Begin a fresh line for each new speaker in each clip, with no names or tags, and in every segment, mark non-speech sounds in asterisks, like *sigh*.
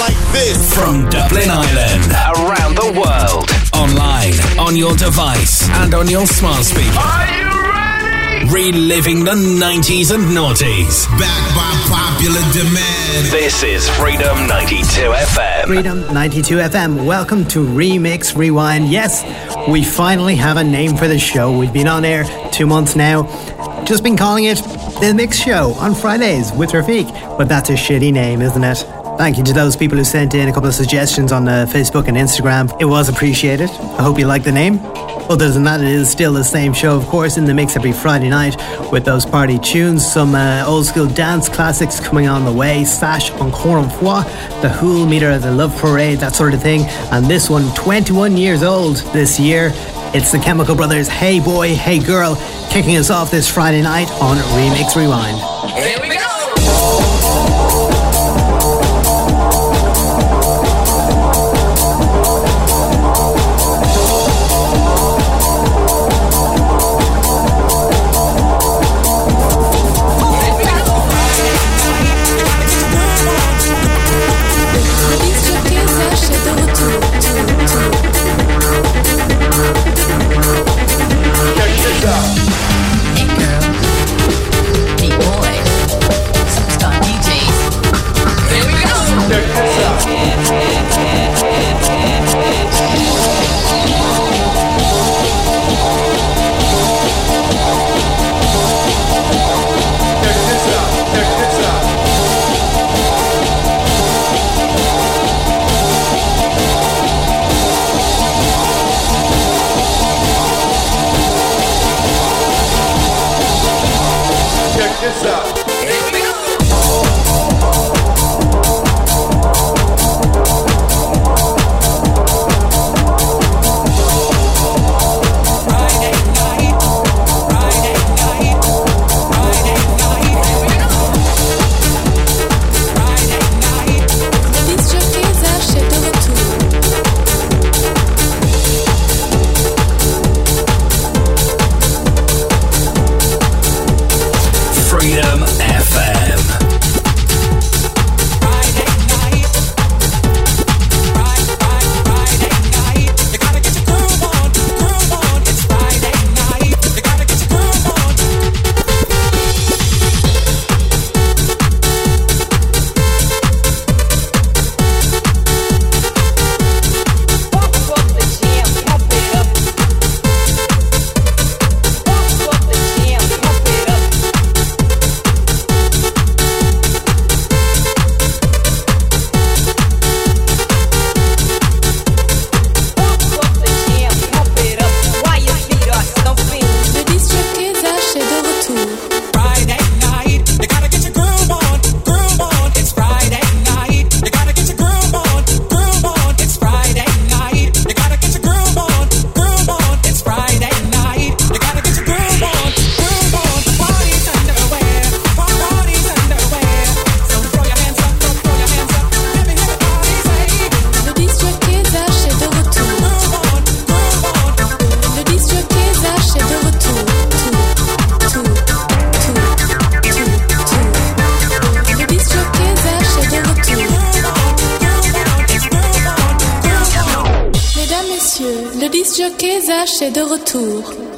like this.
From Dublin Island, around the world, online, on your device, and on your smart speaker.
Are you ready?
Reliving the 90s and noughties.
Back by popular demand.
This is Freedom 92 FM.
Freedom 92 FM. Welcome to Remix Rewind. Yes, we finally have a name for the show. We've been on air two months now. Just been calling it The Mix Show on Fridays with Rafiq. But that's a shitty name, isn't it? Thank you to those people who sent in a couple of suggestions on uh, Facebook and Instagram. It was appreciated. I hope you like the name. Other than that, it is still the same show, of course, in the mix every Friday night with those party tunes, some uh, old school dance classics coming on the way, Sash Encore en fois, The Hool Meter, The Love Parade, that sort of thing. And this one, 21 years old this year. It's the Chemical Brothers, Hey Boy, Hey Girl, kicking us off this Friday night on Remix Rewind.
Disque jockey est de retour.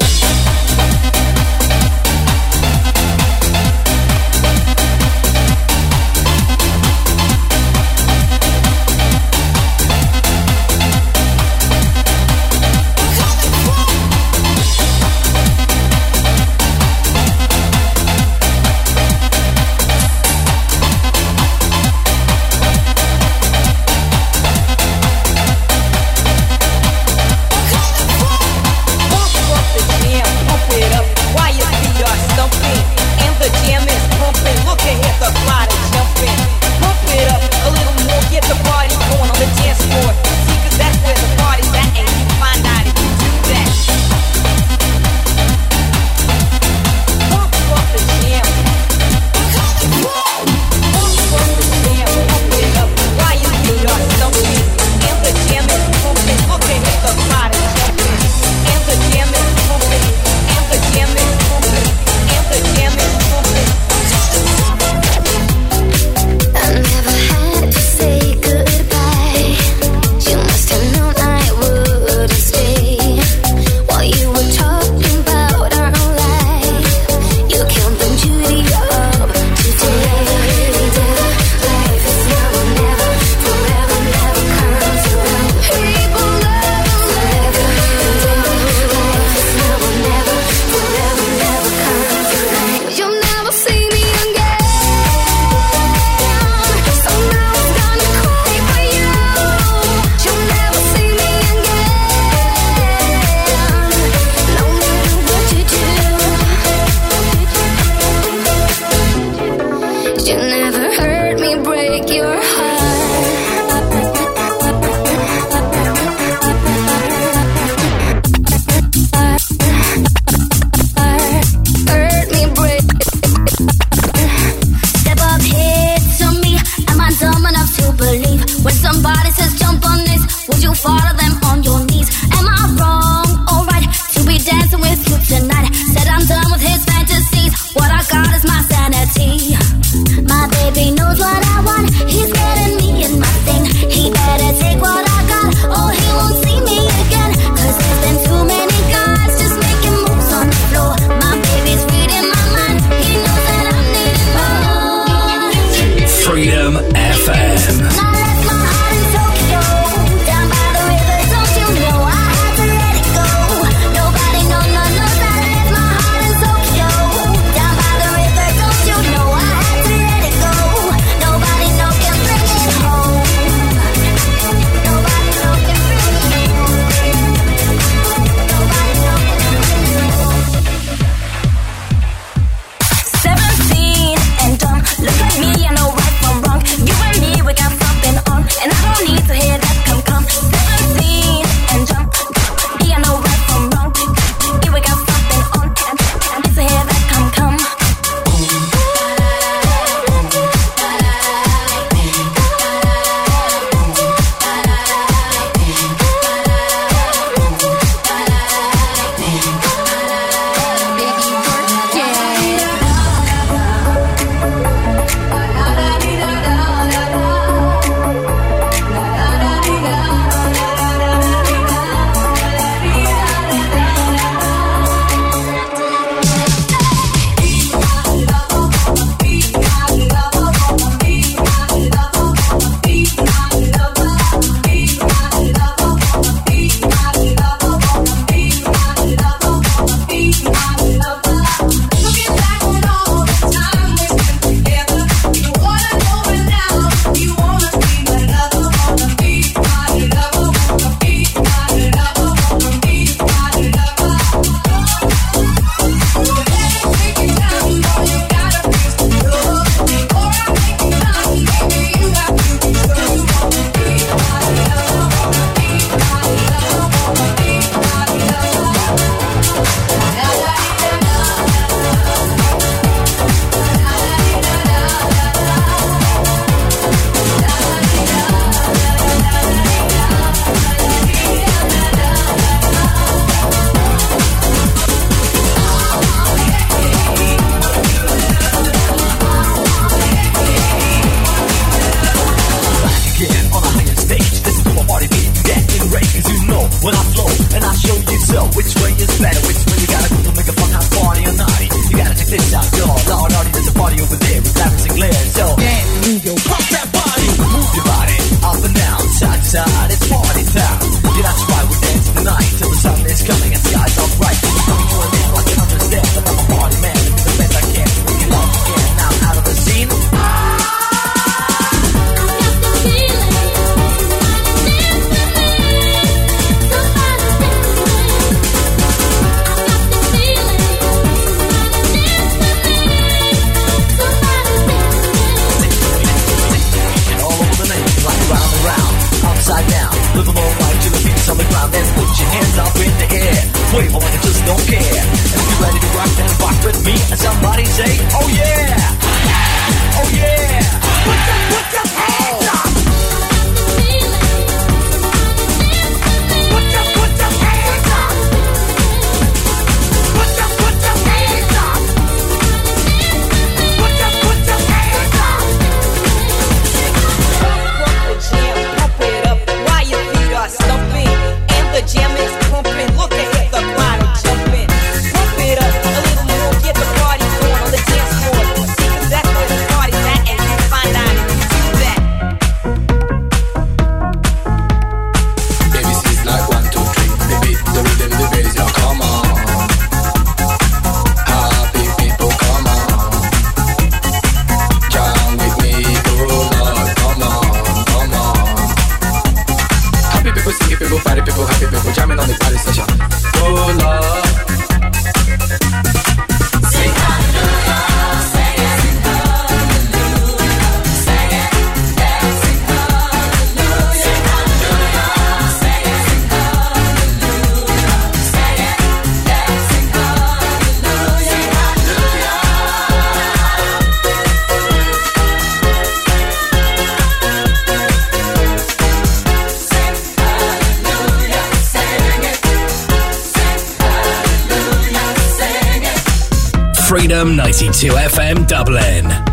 Freedom 92 FM Dublin.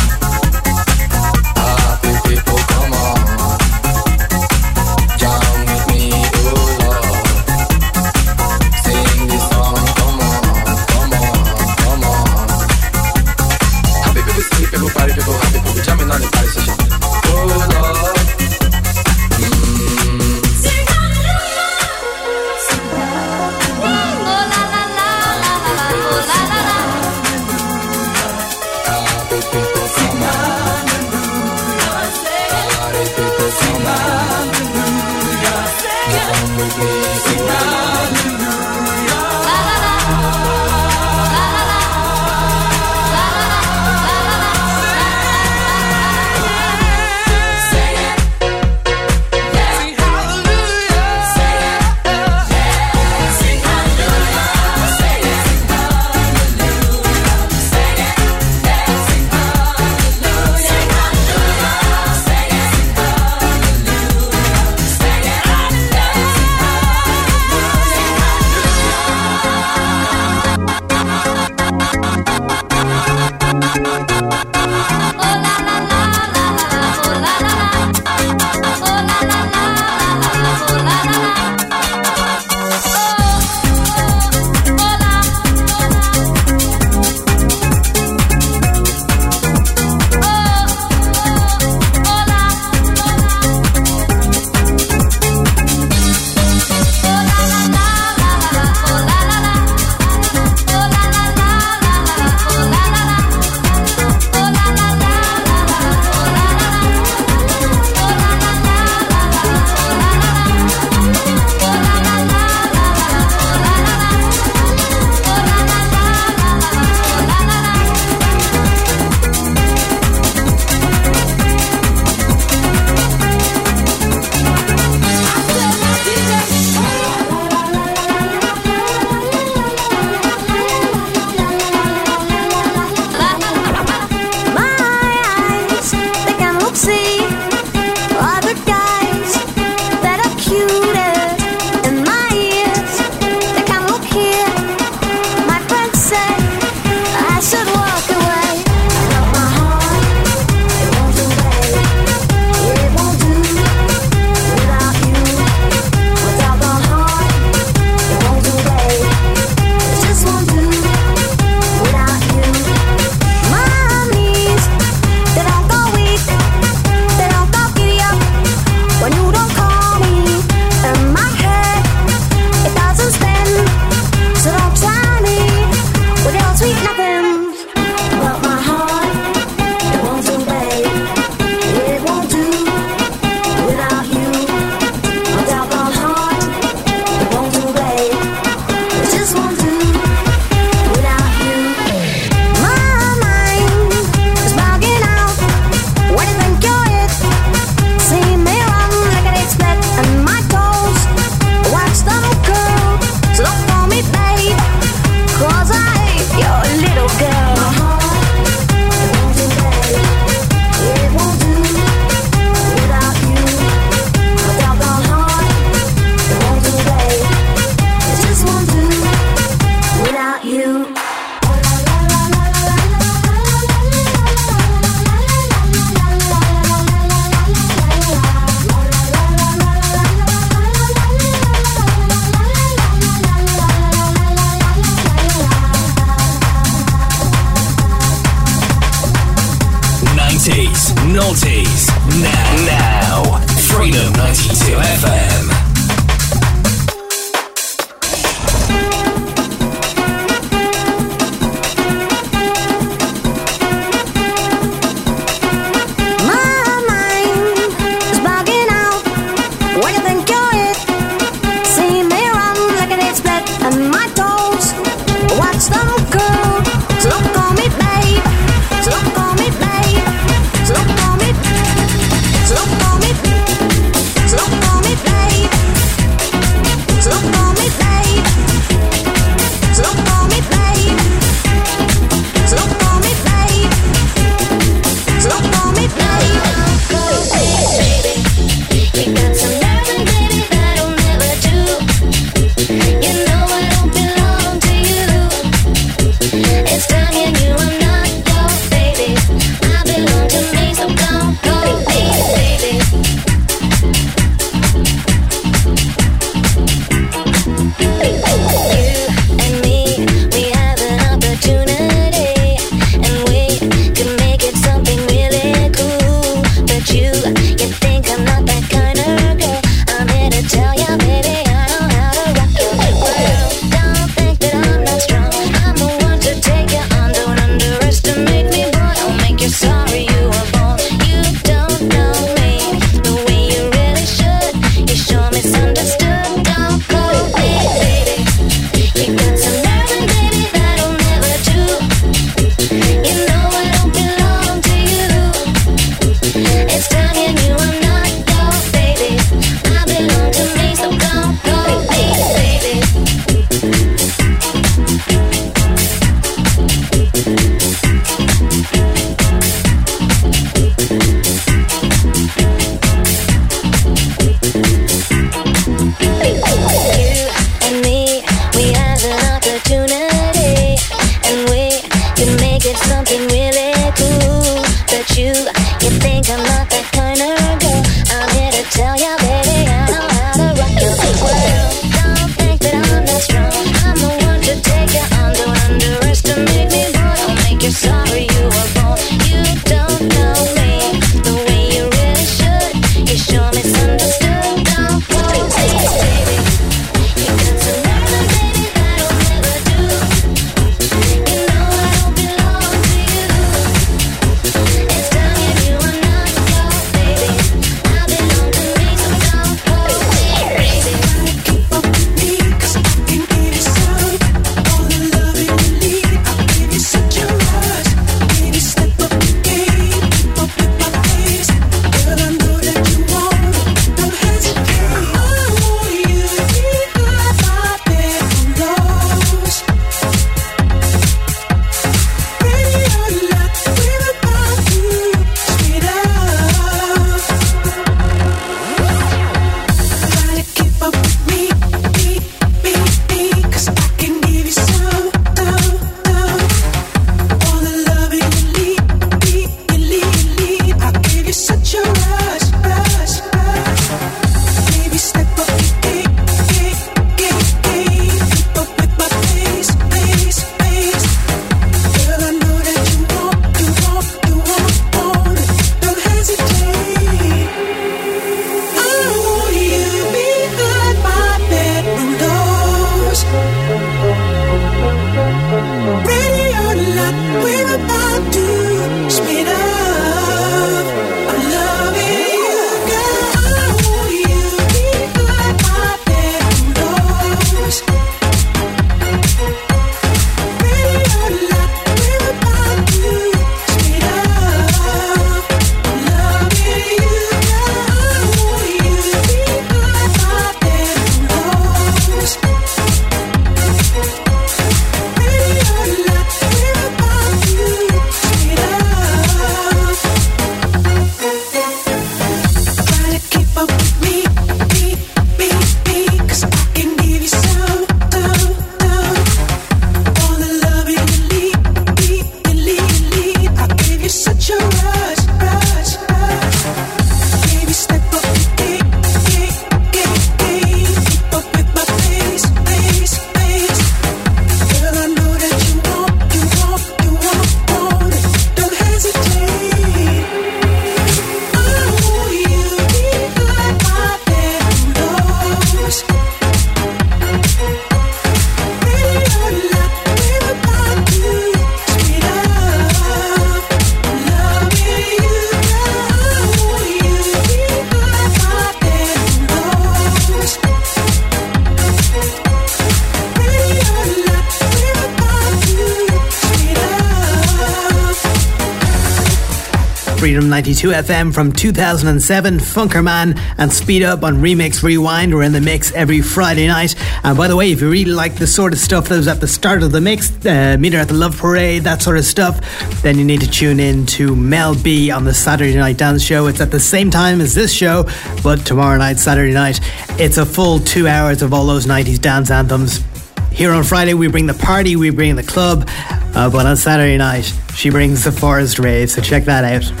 92 FM
from 2007, Funkerman and Speed Up on Remix Rewind. We're in the mix every Friday night. And by the way, if you really like the sort of stuff that was at the start of the mix, uh, Meet Her at the Love Parade, that sort of stuff, then you need to tune in to Mel B on the Saturday Night Dance Show. It's at the same time as this show, but tomorrow night, Saturday night, it's a full two hours of all those 90s dance anthems. Here on Friday, we bring the party, we bring the club, uh, but on Saturday night, she brings the forest rave, so check that out.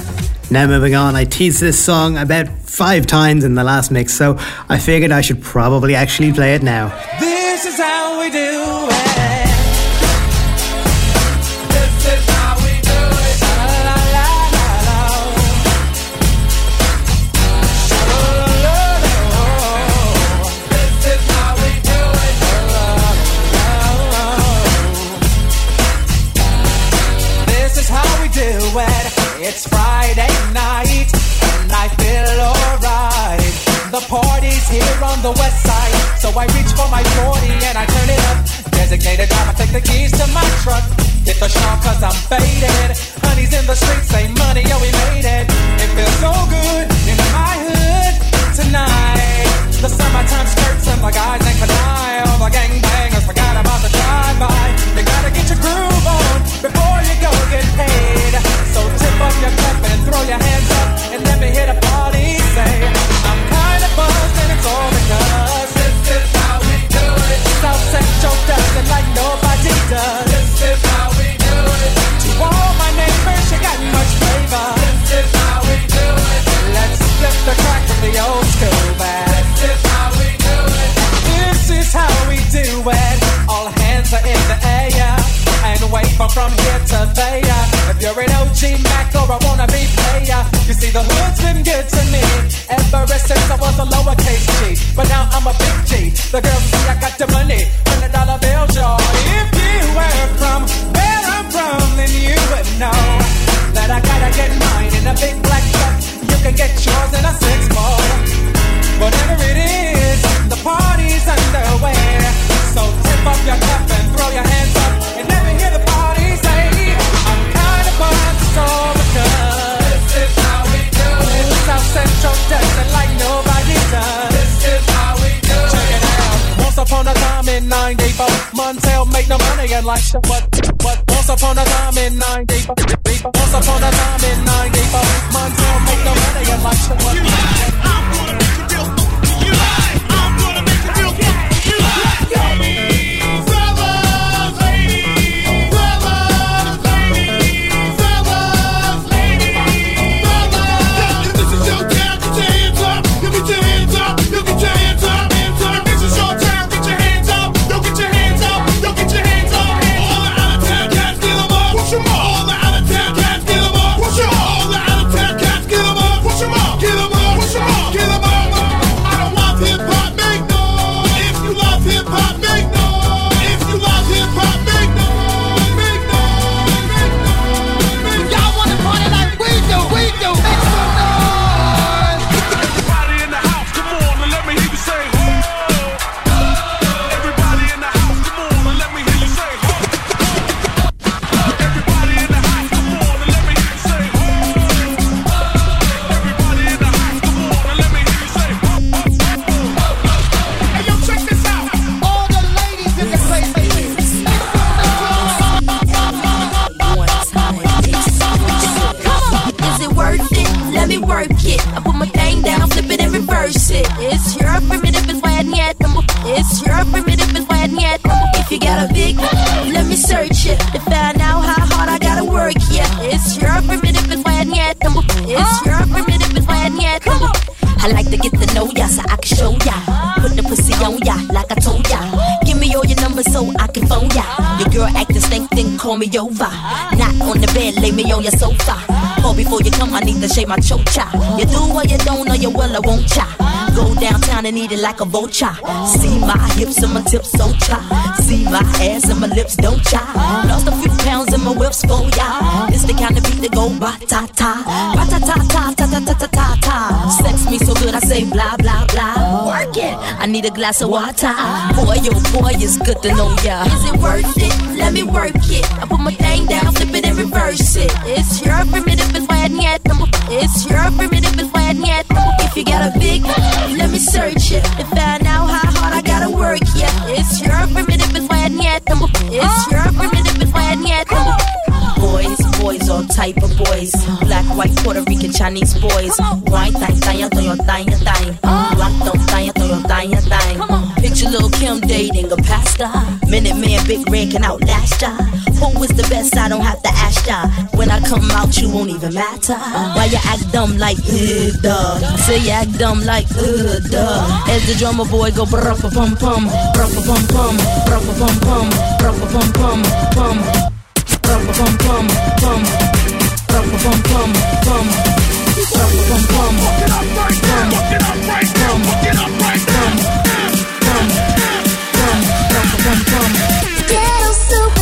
Now moving on, I teased this song about five times in the last mix, so I figured I should probably actually play it now.
This is how we do the west side. So I reach for my 40 and I turn it up. Designated driver, take the keys to my truck. Hit the shop cause I'm faded. Honey's in the streets, say money, yo, we made it. It feels so good in my hood tonight. The summertime skirts and my guys ain't can I. All the gangbangers forgot about the drive-by. You gotta get your groove on. Mac wanna be player, you see the hood's been good to me ever since I was a lowercase G. But now I'm a big G. The girls see I got the money, hundred dollar bills, y'all. If you were from where I'm from, then you would know that I gotta get mine in a big black truck. You can get yours in a six ball. Whatever it is, the party's underway. So tip up your cup and throw your hands up South Central it like nobody does. This is how we do it. Check it out. Once upon a time in 94, Montel make no money and like shit. What? What? Once upon a time in 94, once upon a time in 94, Montel make no money and like. What?
Y'all
me
over. Not on the bed, lay me on your sofa. Or before you come, I need to shave my chocha. You do or you don't, or you will, I won't cha. Go downtown and eat it like a vulture. See my hips and my tips so cha. See my ass and my lips don't cha. Lost a few pounds in my whips for ya. It's the kind of beat that go ba ta ta, ba ta ta ta ta ta ta ta ta ta. Sex me so good I say blah blah blah. Work it. I need a glass of water. Boy, yo, boy, it's good to know ya. Is it worth it? Let me work it. I put my thing down, flip it and reverse it. It's your primitive is why yet. It's your primitive is why yet. If you got a big, let me search it to find out how hard I gotta work. Yeah, it's your primitive is why yet. It's your primitive is why yet. Boys, boys, all type of boys. Black, white, Puerto Rican, Chinese boys. White, thang, thang, thang, thang, thang. Little Kim dating a pastor. Minute man, big red can outlast ya. Who is the best? I don't have to ask ya. When I come out, you won't even matter. Why you act dumb like uh, duh? Say you act dumb like uh, duh. As the drummer boy go brr pum pum, brr pum pum, brr pum pum, brr pum pum pum. Pum pum pum pum. Pum pum pum pum. Pum pum pum. Fuck it up right now. Fuck it up right now. Fuck it up
right
now. the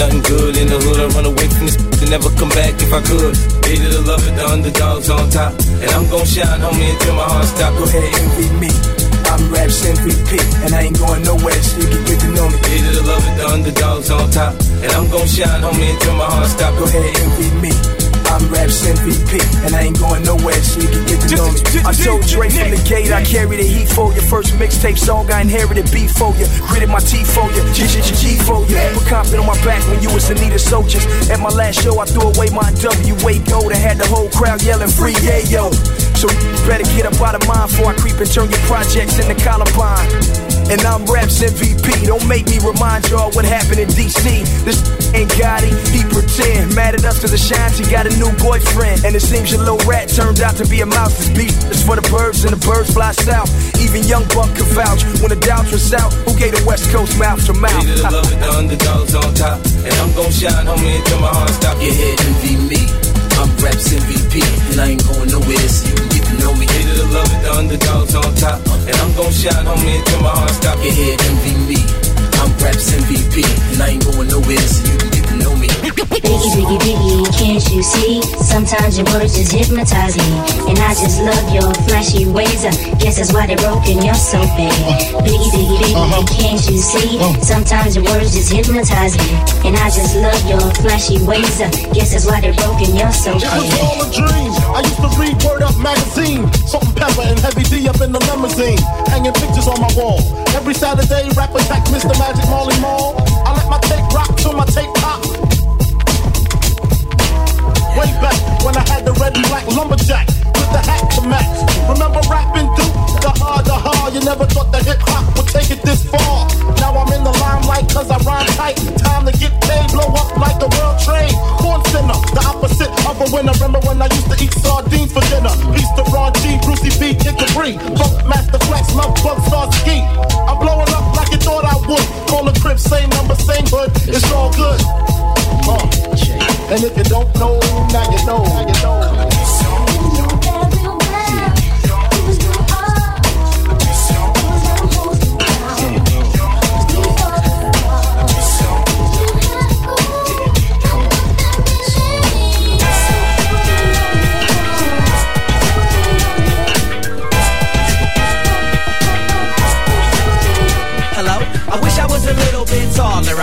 nothing good in the hood. I run away from this *laughs* to never come back if I could. Hated to love it, the underdog's on top. And I'm gon' shine, homie, until my heart stop. Go ahead, envy me. I'm rap MVP, and I ain't going nowhere, so you can get to know me. Love it, the underdog's on top. And I'm gon' shine, homie, until my heart stop. Go ahead, envy me.
I'm Raps MVP, and I ain't going nowhere so you can get to know me. I told Dre from the gate, I carry the heat for you. First mixtape song, I inherited beat for you. Gritted my teeth for you, G G G G for you. Put confident on my back when you was in need of soldiers. At my last show, I threw away my WA gold and had the whole crowd yelling free, yeah, yo. So you better get up out of mine before I creep and turn your projects into Columbine. And I'm Raps MVP. Don't make me remind y'all what happened in DC. This ain't Gotti, he pretend. Mad at us cause the shines, he got a new boyfriend. And it seems your little rat turned out to be a mouse. This beat is for the birds and the birds fly south. Even young Buck can vouch when the doubts was out. Who gave the West Coast mouth to mouth?
Hated to love it, the underdogs on top. And I'm gon' shine, homie, until my heart stop.
Yeah, envy me. I'm Raps MVP, and I ain't going nowhere so you can get to know me.
Hated to love it, the underdogs on top. And I'm gon' shine, homie, until my heart stop.
Yeah, envy me. Raps MVP, and I ain't going nowhere so you can get know me.
Biggie, biggie, biggie, can't you see? Sometimes your words just hypnotize me. And I just love your flashy ways. I guess that's why they're broken, you're so bad. Biggie, biggie, biggie, uh-huh. can't you see? Sometimes your words just hypnotize me. And I just love your flashy ways. I guess that's why they're broken, you're so
It was all a dream. I used to read Word Up magazine. Salt and pepper and heavy D up in the limousine. Hanging pictures on my wall. Every Saturday, rap attack Mr. Magic Marley Marl. I let my tape rock till my tape pop. Way back when I had the red and black lumberjack with the hat to match. Remember rapping Duke? The hard, the hard. You never thought the hip hop would take it this far. Now I'm in the limelight cause I rhyme tight. Time to get paid, blow up like the world trade. Born sinner, the opposite of a winner. Remember when I used to eat sardines for dinner? Peace to Ron G, Brucey B, Kid Capri. Funk Master Flex, Love Bug Star Ski. I'm blowing up like you thought I would. Call the crib, same number, same hood. It's all good. And if you don't know, now you know. Now you know.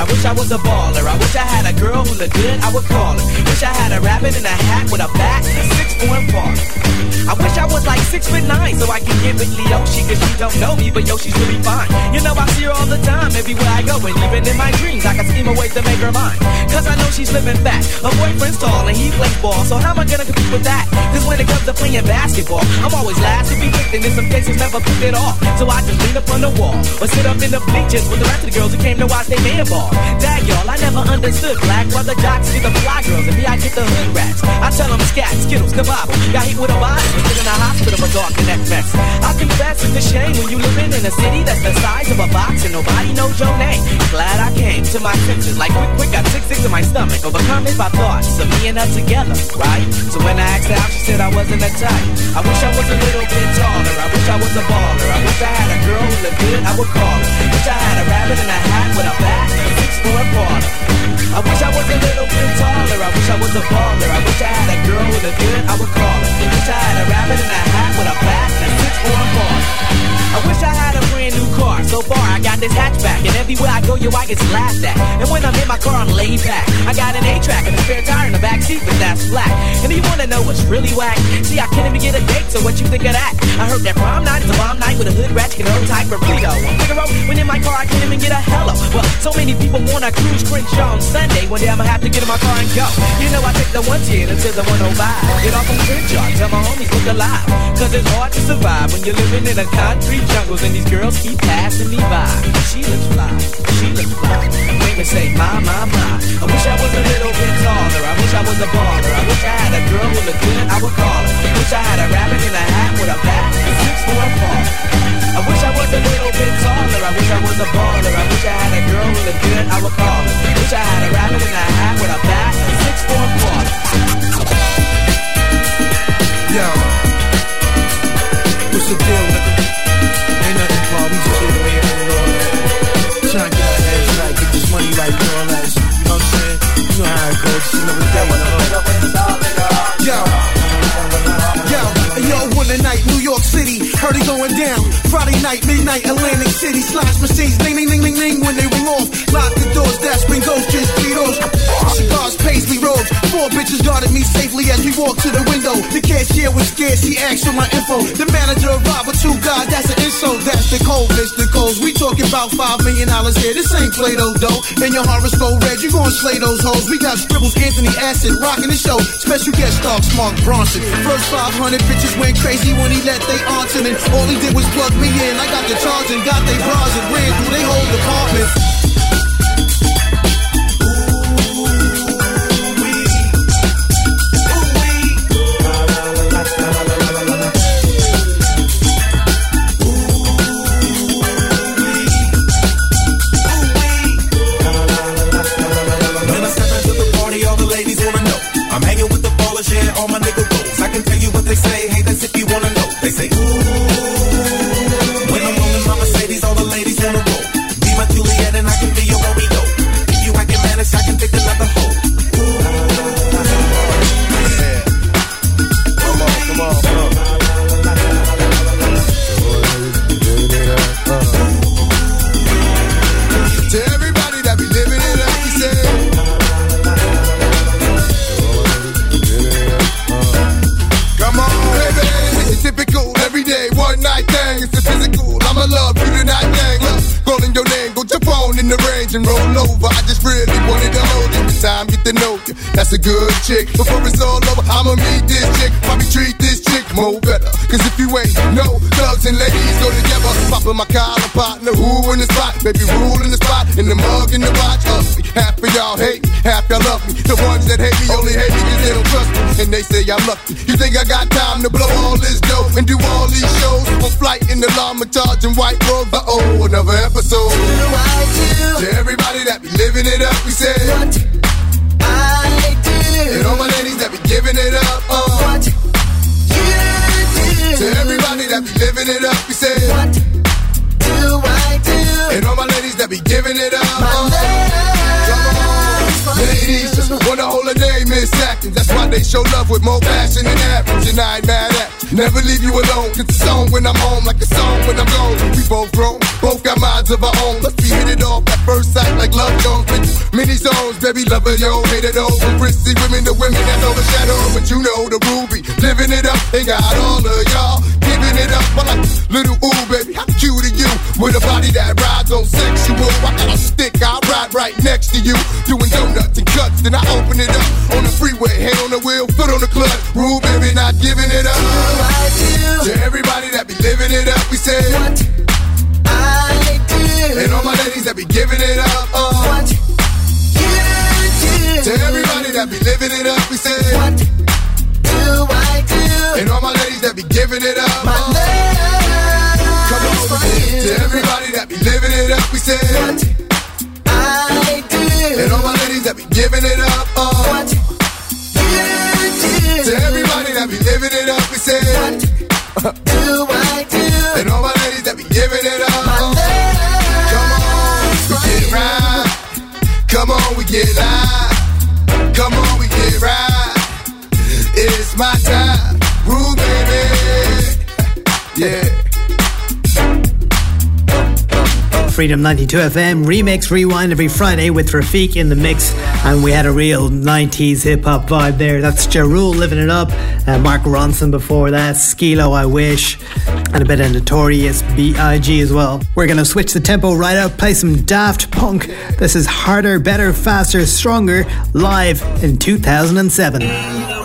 Wish I was a baller. I wish I had a girl who looked good, I would call her. Wish I had a rabbit in a hat with a bat and a six foot baller. I wish I was like six foot nine so I could get with Leshi cause she don't know me, but yo, she's really fine. You know, I see her all the time everywhere I go, and even in my dreams, I can scheme a way to make her mine. Cause I know she's living fat. Her boyfriend's tall and he plays ball, so how am I gonna compete with that? Cause when it comes to playing basketball, I'm always last to be picked, and in some cases never picked it off. So I just lean up on the wall or sit up in the bleachers with the rest of the girls who came to watch they man ball. Dag y'all, I never understood black brother jocks get the fly girls, and me I get the hood rats. I tell them scat, skittles, the Bible. Got hit with a bottle, sit in a hospital for dark and mess. I confess it's a shame when you living in a city that's the size of a box and nobody knows your name. Glad I came to my senses, like quick, quick, got sick, sick to my stomach. Overcome it by thoughts of me and her together, right? So when I asked her out, she said I wasn't a type. I wish I was a little bit taller. I wish I was a baller. I wish I had a girl who looked good, I would call her. Wish I had a rabbit in a hat with a bat six foot baller. I wish I was a little bit taller. I wish I was a baller. I wish I had a girl who looked good, I would call her. I Wish I had a rabbit in a hat with a bat and a six foot. I wish I had a brand new car. So far, I got this hatchback, and everywhere I go, yo, I get laughed at. And when I'm in my car, I'm laid back. I got an A-track and a spare tire in the back seat, but that's flat. And you wanna know what's really whack? See, I can't even get a date, so what you think of that? I heard that prom night is a bomb night with a hood ratchet and old type of Rito. Figaro, when in my car, I can't even get a hello. Well, so many people wanna cruise Crenshaw on Sunday. One day I'ma have to get in my car and go. You know, I take the 110 until the 105. Get off on Crenshaw, tell my homies look alive. Cause it's hard to survive when you're living in a concrete jungles and these girls keep passing me by. She looks fly, she looks fly. Make me say, my, my, my. I wish I was a little bit taller. I wish I was a baller. I wish I had a girl who looked good, I would call her. Wish I had a rabbit in a hat with a bat and six for a baller. I wish I was a little bit taller. I wish I was a baller. I wish I had a girl who looked
night, midnight, Atlantic City, slash machines, ding, ding, ding, ding, ding, when they ring off. Lock the doors, that's bring ghosts, just paisley robes, four bitches guarded me safely as we walked to the window. The cashier was scared, she asked for my info. The manager arrived with two guys, that's an insult. That's the code, Mr. Coles. We talking about five million dollars here. This ain't Play-Doh, though. In your horoscope red, you gon' slay those hoes. We got scribbles, Anthony Acid, rocking the show. Special guest star, Mark Ronson. First 500 bitches went crazy when he let they answer in. All he did was plug me in. I got the charge and got they bras and ran through they whole department.
I'm
lucky. You think I got time to blow all this dough and do all these shows? On flight in the Lamatage and white robe. Uh oh, another episode. Show love with more passion than average. And I ain't mad at. Never leave you alone. It's a song when I'm home, like a song when I'm gone. We both grown, both got minds of our own. Let's be hit it off at first sight, like love Jones. Many zones, baby, love it, yo, hate it all. From prissy women to women that overshadow. But you know the ruby, living it up, ain't got all of y'all giving it up. I like little ooh, baby, how cute are you? With a body that rides on sexual. I got a stick, I ride right next to you. Doing donuts and cuts, then I open it up. On the freeway, hand on the wheel, foot on the clutch. Rule, baby, not giving it up. Ooh, I do. To everybody that be living it up, we say. What I do. And all my ladies that be giving it up. Uh. What you do. To everybody that be living it up, we say. What do I do? And all my ladies that be giving it up. It up, we say. What I do. And all my ladies that be giving it up. Uh. What you do. To everybody that be living it up, we say. What do I do? And all my ladies that be giving it up. My Come on, we get right. Come on, we get live. Come on, we get right. It's my time,
Freedom 92 FM remix rewind every Friday with Rafiq in the mix, and we had a real 90s hip hop vibe there. That's Ja Rule living it up, uh, Mark Ronson before that, Skee-Lo I Wish, and a bit of Notorious B.I.G. as well. We're gonna switch the tempo right up, play some Daft Punk. This is Harder, Better, Faster, Stronger, live in 2007.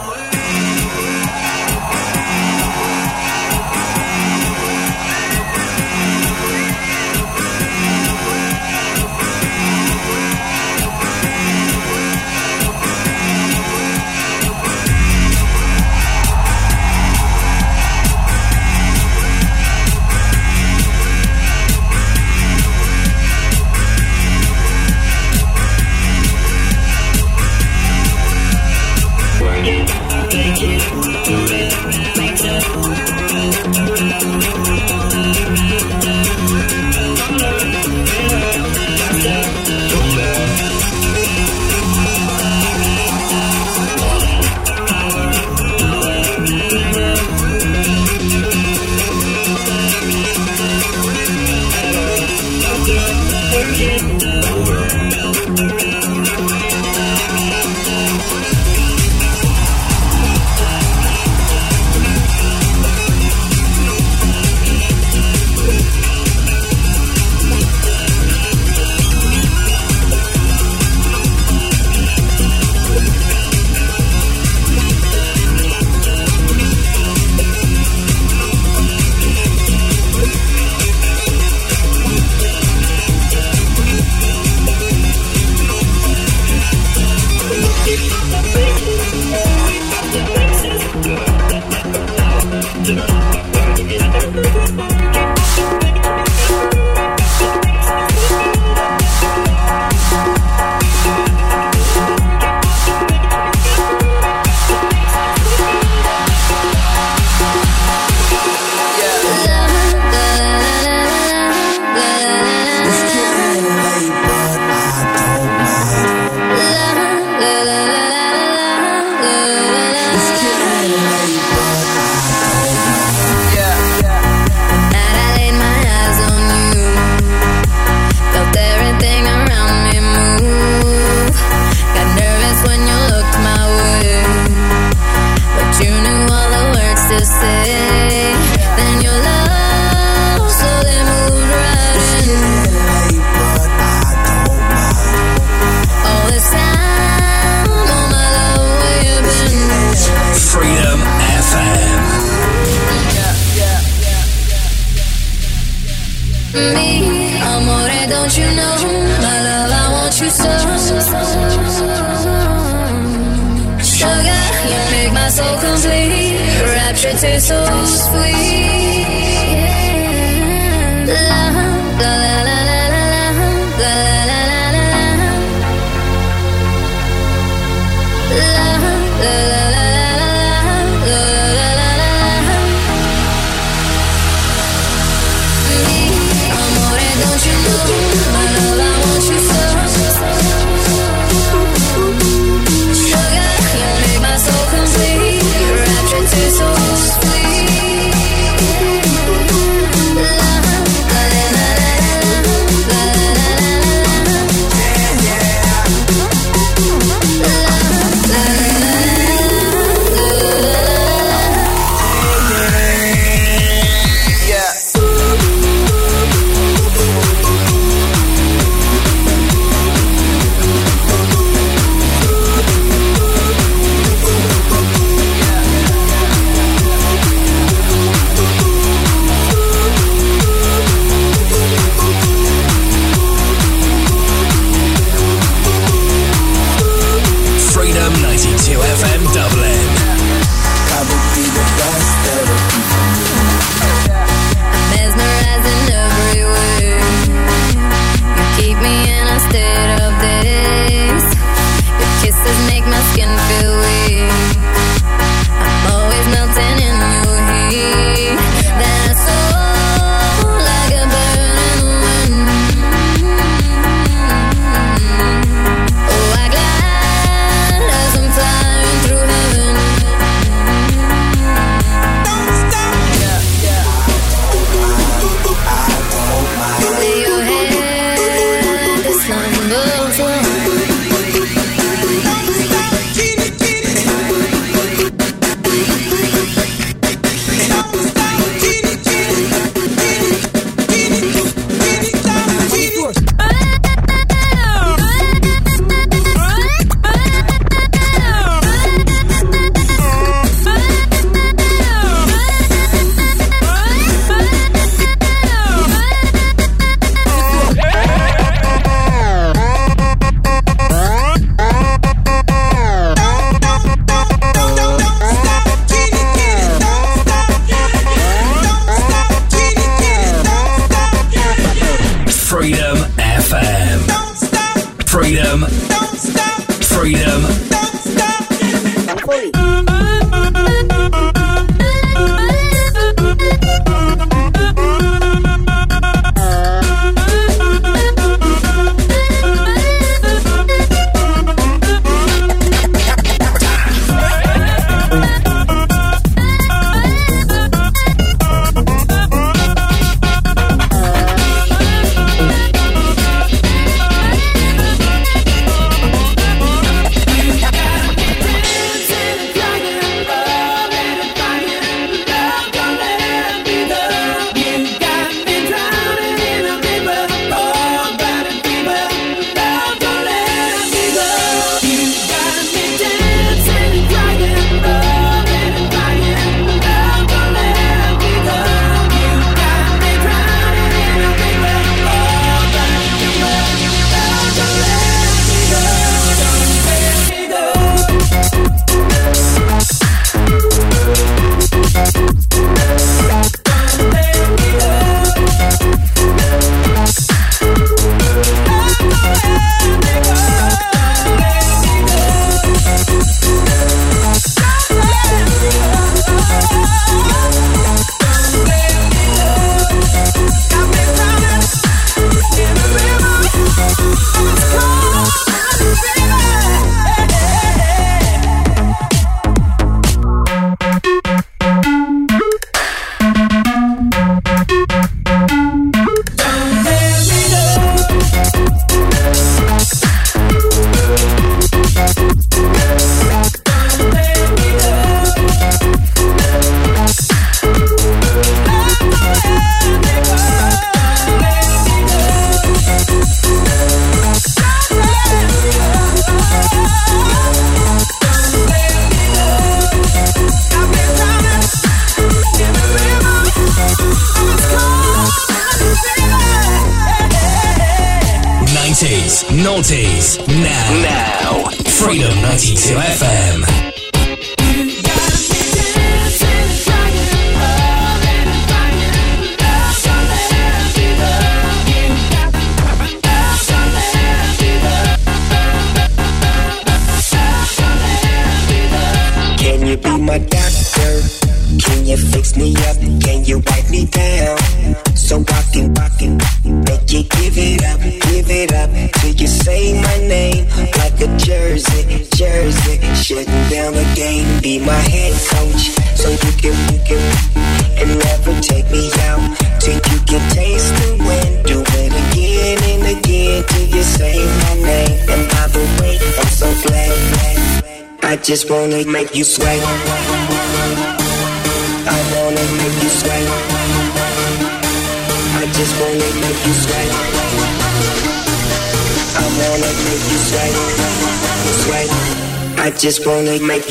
Soul complete. Rapture tastes so sweet.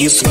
isso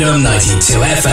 Freedom 92 FM.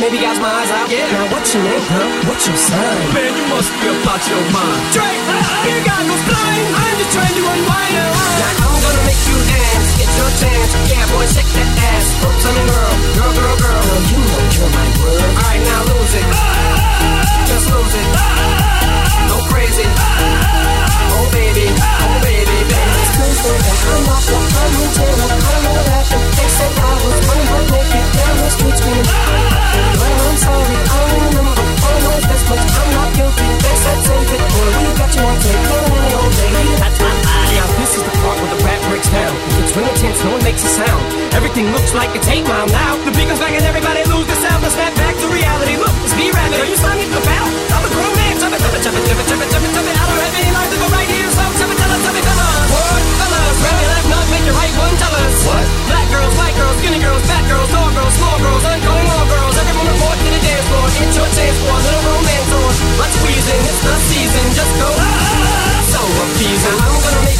Maybe gouge my eyes out. Yeah. Now what's your name, huh? What's your sign?
Man, you must be about your mind.
Drake, you got no spine. I'm just trying to unwind. Now I'm gonna make you dance. Get your chance. Yeah, boy, shake that ass. Oops, I mean girl, girl, girl, girl. Girl, you know you're my world. All right, now lose it. Just lose it. Crazy. Oh baby, oh baby, baby. It's Tuesday and I'm off the in jail. I don't know what happened. They said I was running butt naked down the street screaming. Well, I'm sorry, I remember. All I know this much. I'm not guilty. They said save it. Boy, we got you on tape. Go ahead, old lady. Now this is the part where the rap breaks down. It's real intense, no one makes a sound. Everything looks like it's 8 mile now. The beat goes back and everybody lose the sound. Let's snap back to reality. Look, it's B-Rabbit. Are you signing the battle? I'm a grown man. Chop it, chop it, chop it, chop it, it. I don't have any life to go right here, so chop it, tell us, chop it, fellas. What? Fellas, grab your left nut, make your right one, tell us. What? Black girls, white girls, skinny girls, fat girls, tall girls, small girls, ungoing all girls. Everyone report to the dance floor. It's your chance for a little romance on. Let's squeeze in, it's the season. Just go. Ah, ah, ah. So appeasing. I'm gonna make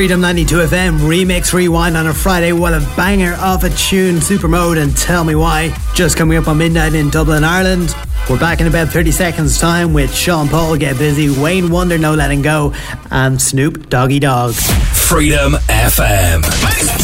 Freedom 92 FM
Remix Rewind on a Friday. What a banger of a tune, Supermode, and tell me why. Just coming up on midnight in Dublin, Ireland. We're back in about 30 seconds' time with Sean Paul, Get Busy, Wayne Wonder, No Letting Go, and Snoop Doggy Dogg.
Freedom FM.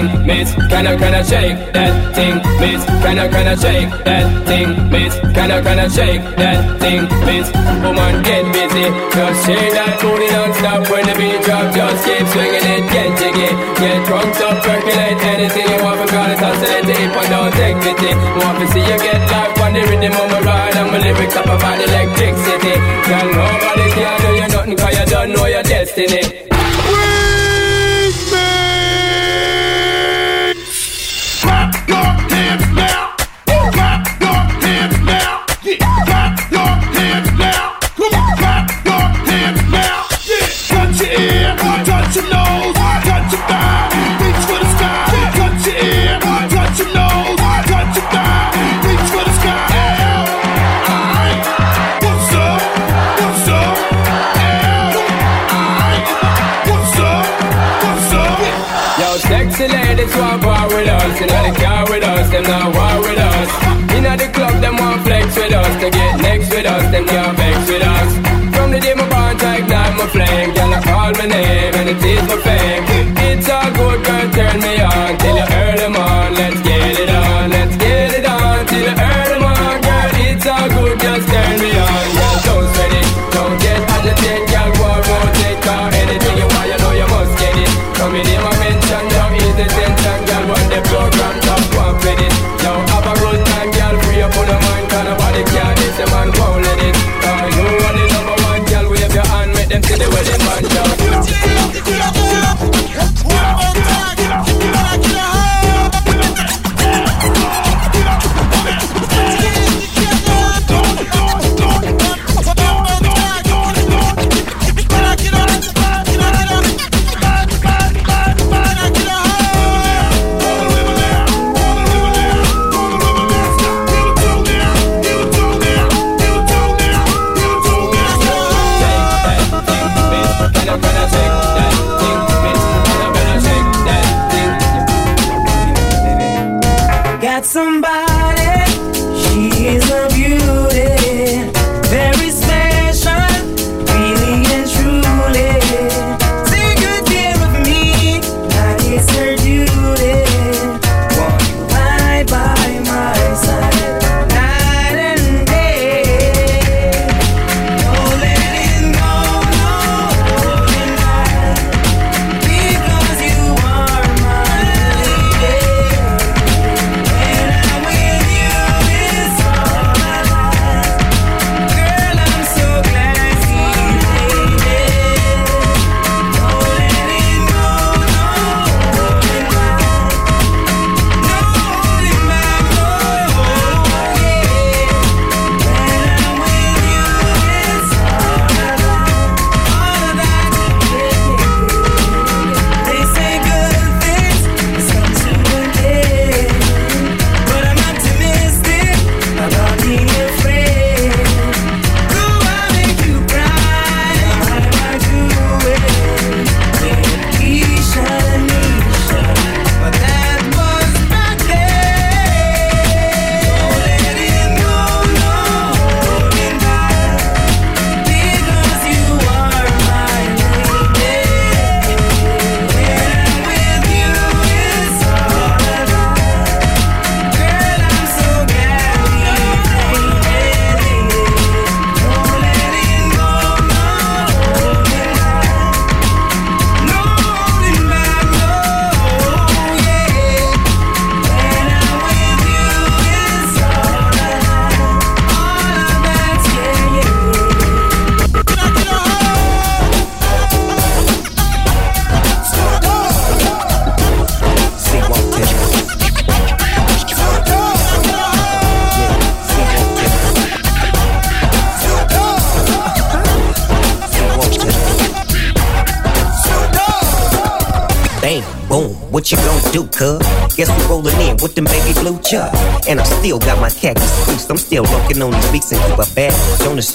Thing, miss. Can I, I shake that thing, miss? Can I, I shake that thing, miss? Can I, I shake that thing, miss? Woman, get busy. Just shake that booty non-stop when the beat drop. Just keep swinging it, get jiggy. Get drunk, up, percolate anything you want. Because it's oscillate if I don't take pity. Want to see you get life on the rhythm of my ride. And my lyrics up about electricity. Girl, nobody can do you nothing cause you don't know your destiny. Know they car with us, them not war with us. Know the club, them want flex with us. To get next with us, them can't vex with us. From the day my to ignite my flame, girl, I call my name and it is my fame. It's all good, girl, turn me on till you earn them on. Let's get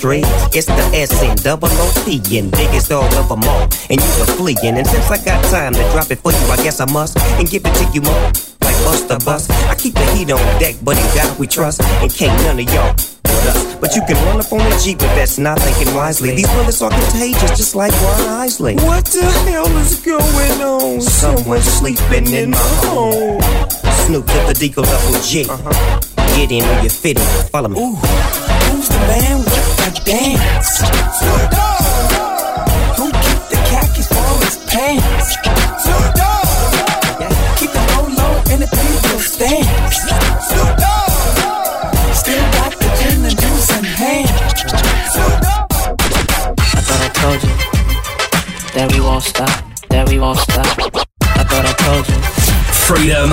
street. It's the S and double O P and biggest dog of them all. And you a fleeing. And since I got time to drop it for you, I guess I must. And give it to you more. Like Buster Bus. I keep the heat on deck, but in God we trust. And can't none of y'all with us. But you can run up on a Jeep if that's not thinking wisely. These bullets are contagious, just like Ron Isley.
What the hell is going on?
Someone sleeping in my home. Snoop to the Deco Double G. Uh-huh. Get in where you fit in. Follow me.
Ooh, Who's the man with the dance? Who keep the khakis for his pants? Keep the low low and the people stance. Still got the gin and juice in hand.
I thought I told you that we won't stop, that we won't stop. I thought I told you.
Freedom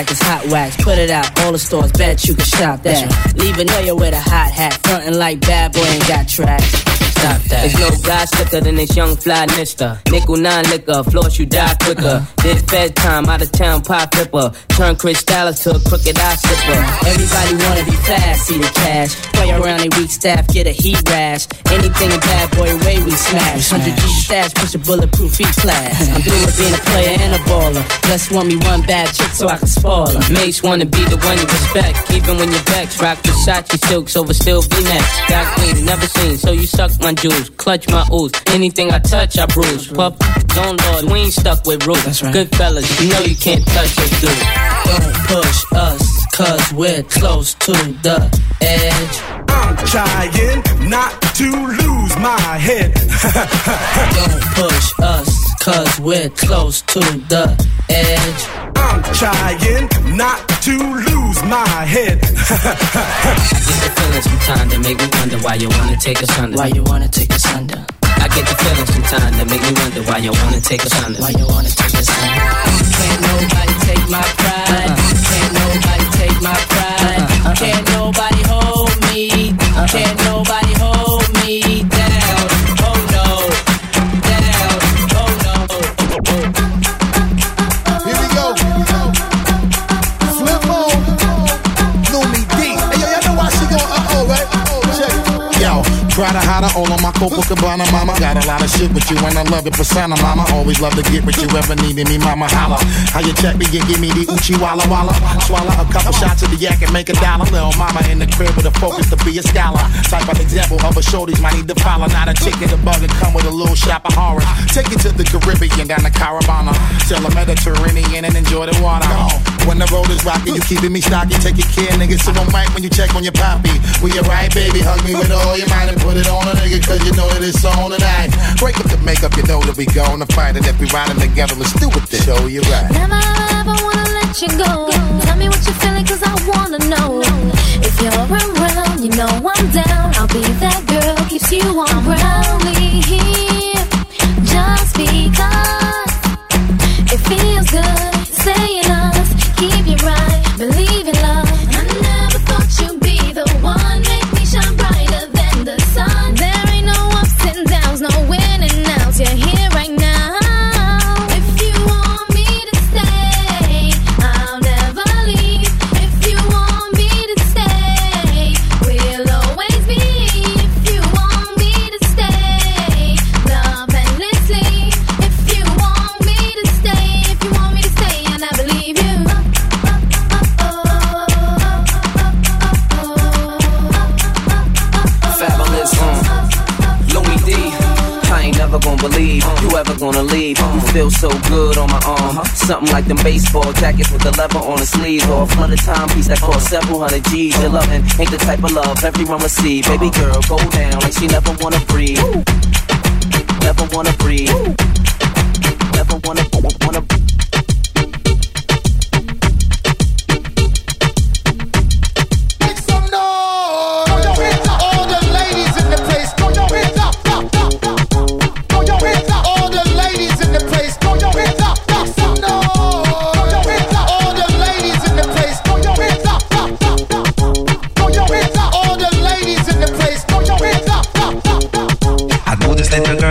like it's hot wax. Put it out, all the stores, bet you can shop that. Leave a nigga with a hot hat, frontin' like bad boy ain't got tracks. Stop that.
There's no guy slicker than this young fly mister. Nickel nine liquor, floss you die quicker. Uh-huh. Did fed time, out of town pop flipper. Turn Chris Dallas to a crooked eye slipper.
Everybody wanna be fast, see the cash. Play around a weak staff, get a heat rash. Anything a bad boy way we smash. 100 G stash, push a bulletproof each class. I'm through with being a player and a baller. Just want me one bad chick so I can spoil her.
Mates wanna be the one you respect, even when you're vexed. Rock Versace silks over still V-necks. Got clean, never seen, so you suck my jewels, clutch my ooze. Anything I touch, I bruise. Puff, don't lord, we ain't stuck with rules. Good fellas, you know you can't touch us, dude.
Don't push us, cause we're close to the edge.
I'm trying not to lose my head. *laughs*
Don't push us, cause we're close to the edge.
I'm trying not to lose my head. *laughs*
Get the feeling sometime that make me wonder why you wanna take us under.
Why you wanna take us under?
I get the feeling sometime that make me wonder why you wanna take us under.
Why you wanna take us under? Can't nobody take my pride. Can't nobody take my pride. Uh-huh. Can't nobody hold me. Uh-huh. Can't nobody hold me
try to hide her all on my Copacabana, mama. Got a lot of shit with you and I love it persona, mama. Always love to get with you ever needed me, mama. Holla. How you check me and give me the Uchi Walla Walla. Swallow a couple shots of the yak and make a dollar. Little mama in the crib with a focus to be a scholar. Type of example of a shorties might need to follow. Not a chicken, a bug, and come with a little shop of horror. Take it to the Caribbean, down to Caravana. Sell a Mediterranean and enjoy the water. When the road is rocky, you keeping me stocky. Taking care, nigga. So mic when you check on your poppy. We you right, baby. Hug me with all your mind and put it on a nigga. Cause you know that it's on tonight. Break up the makeup, you know that we gonna fight. And if we riding together, let's do it. Then. Show you right.
Never ever wanna let you go. Tell me what you're feeling, cause I wanna know. If you're around, you know I'm down. I'll be that girl, keeps you on ground. We here just because it feels good.
So good on my arm. Uh-huh. Something like them baseball jackets with the leather on the sleeves. Or a flooded timepiece that cost several hundred G's. Your loving ain't the type of love everyone receive. Baby uh-huh. girl, go down like she never wanna breathe. Never wanna breathe. Never wanna, wanna
Make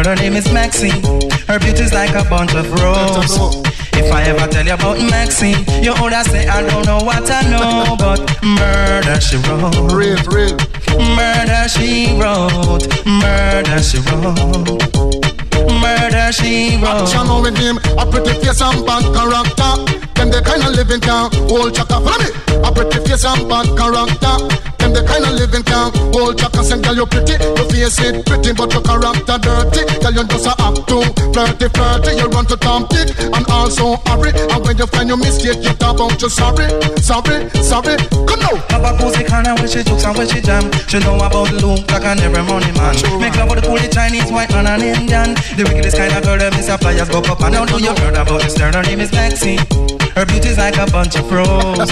girl, her name is Maxine. Her beauty's like a bunch of roses. If I ever tell you about Maxine, you older say I don't know what I know, but murder she wrote.
Real, real.
Murder she wrote. Murder she wrote. Murder she wrote.
Action with him, a pretty face and bad character. Them the kind of living can hold chaka. Follow me. A pretty face and bad character. Them the kind of living can hold chaka. Say, girl, you pretty, your face it pretty, but your character dirty. Girl, you just a act too flirty, flirty. You run to Tom Dick and also hurry. And when you find your mistake, you talk about you sorry, sorry, sorry. Come now.
Have a cozy corner where she jokes and where she jam. She know about the look like an every money man. Make love with the cool Chinese, white man and Indian. The wickedest kind of girl is a flyers go up and down. Know you heard about this? Her name is Maxine. Her beauty's like a bunch of roses.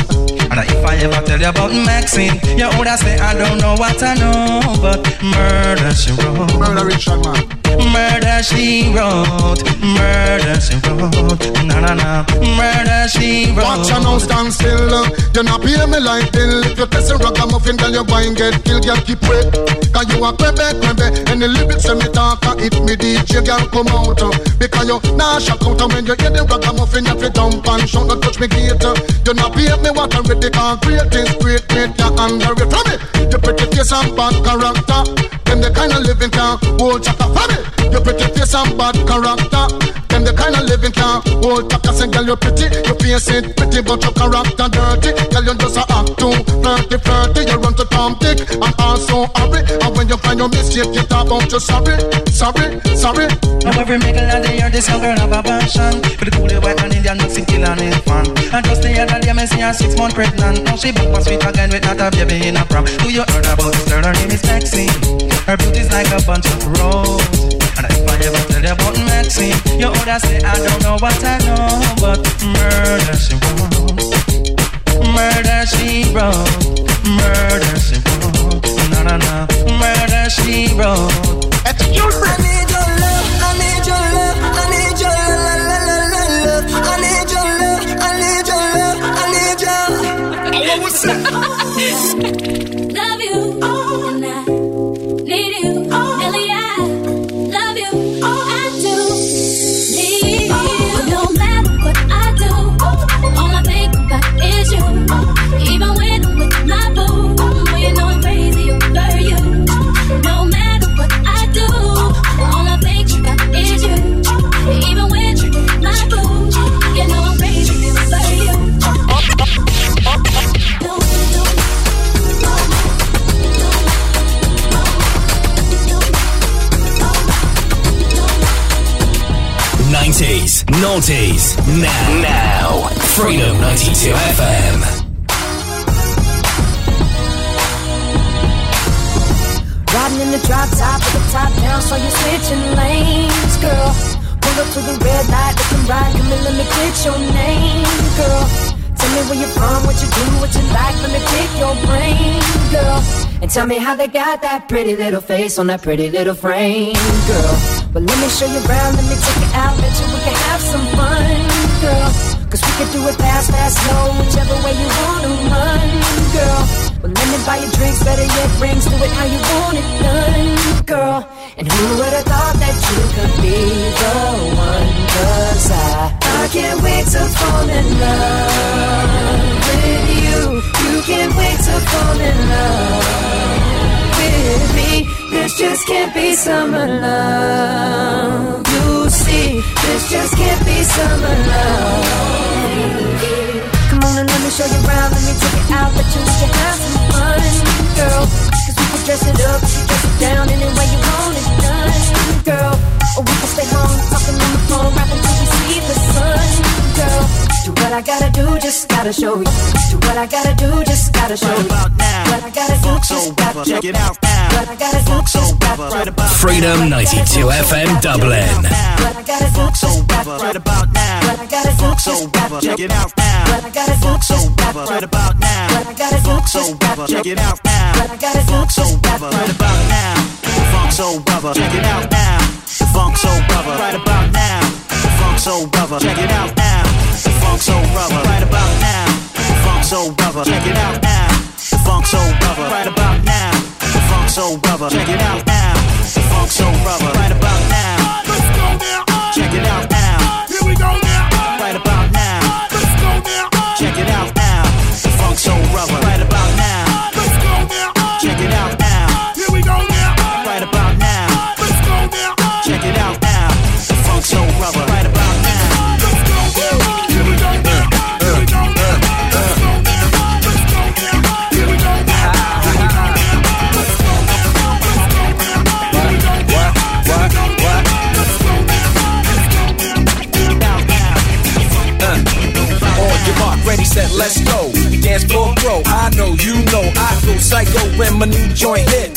and if I ever tell you about Maxine, you would say I don't know what I know, but murder she wrote.
Murder Richard man.
Murder she wrote. Murder she wrote. Na na na. Murder she wrote.
Watch and now stand still. You not pay me like bill. If you test a ragamuffin, girl, you buy and get killed. Girl, keep wait. Cause you a crebe, crebe. And the lyrics when me talk, uh, it me DJ, girl, come out. uh, Because you nah shock out. When you hear the ragamuffin, you fi dump and shout. Not touch me gate. uh, You not pay me what I ready. Great is great, great, you under it. From me, you pretty face and bad character. Them the kind of living can hold chaka. From me, you pretty face and bad character. Them the kind of living can hold chaka. Say, girl, you pretty, you face it pretty, but your character dirty. Girl, you just a act too flirty, flirty. You run to Tom Dick and also hurry. And when you find your mistake, you talk about you sorry, sorry, sorry.
Now every middle of the year, this young girl have a passion For the cool white and Indian mixing kill an infant And just the other day, me see her six month pregnant. Now she back was sweet again with not a baby in a prom Do you heard about? This girl? Her name is Maxine. Her beauty's like a bunch of roses. And if I ever tell you about Maxine. You older say I don't know what I know But murder she wrote. Murder she wrote. Murder she wrote. Na na na. Murder she wrote.
It's your
Oh, *laughs* *laughs* Noughties, now, now. Freedom 92 FM.
Riding in the drop top with the top down, so you switching lanes, girl. Pull up to the red light, looking right, come and let me get your name, girl. Tell me where you're from, what you do, what you like, let me pick your brain, girl. And tell me how they got that pretty little face on that pretty little frame, girl. But let me show you around, let me take you out, bet you we can have some fun, girl. Cause we can do it fast, fast, slow, whichever way you wanna run, girl. Well, let me buy you drinks, better yet, rings, do it how you want it done, girl. And who would have thought that you could be the one? Cause I, I can't wait to fall in love with you. You can't wait to fall in love with me. This just can't be summer love. You see, this just can't be summer love. Come on and let me show you around, let me take it out, but you can have some fun, girl. Cause we can dress it up, we can dress it down any way you want it done, girl. We can stay home, talking on the phone, rapping till we see the sun, girl. Do what I gotta do, just gotta show you. Do what I gotta do, just gotta show you. What I gotta do, just gotta
Check it out
What I gotta do, just gotta
Freedom 92 FM Dublin.
What I gotta do, just gotta
Right about now.
What I gotta do, just gotta
Check it.
What I gotta do, just gotta
Right about now.
What I gotta do,
Check it out now.
What I gotta do, just gotta
Right about now. The funk soul brother. Check it out now. The funk soul brother. Right about now. The funk soul brother. Check it out now. The funk soul brother. Right about now. The funk soul brother. Check it out now. The funk soul brother. Right about now. The funk soul brother. Check it out now. Funk soul brother. Right about now. dance floor.
I know, you know, I go psycho when my new joint hit.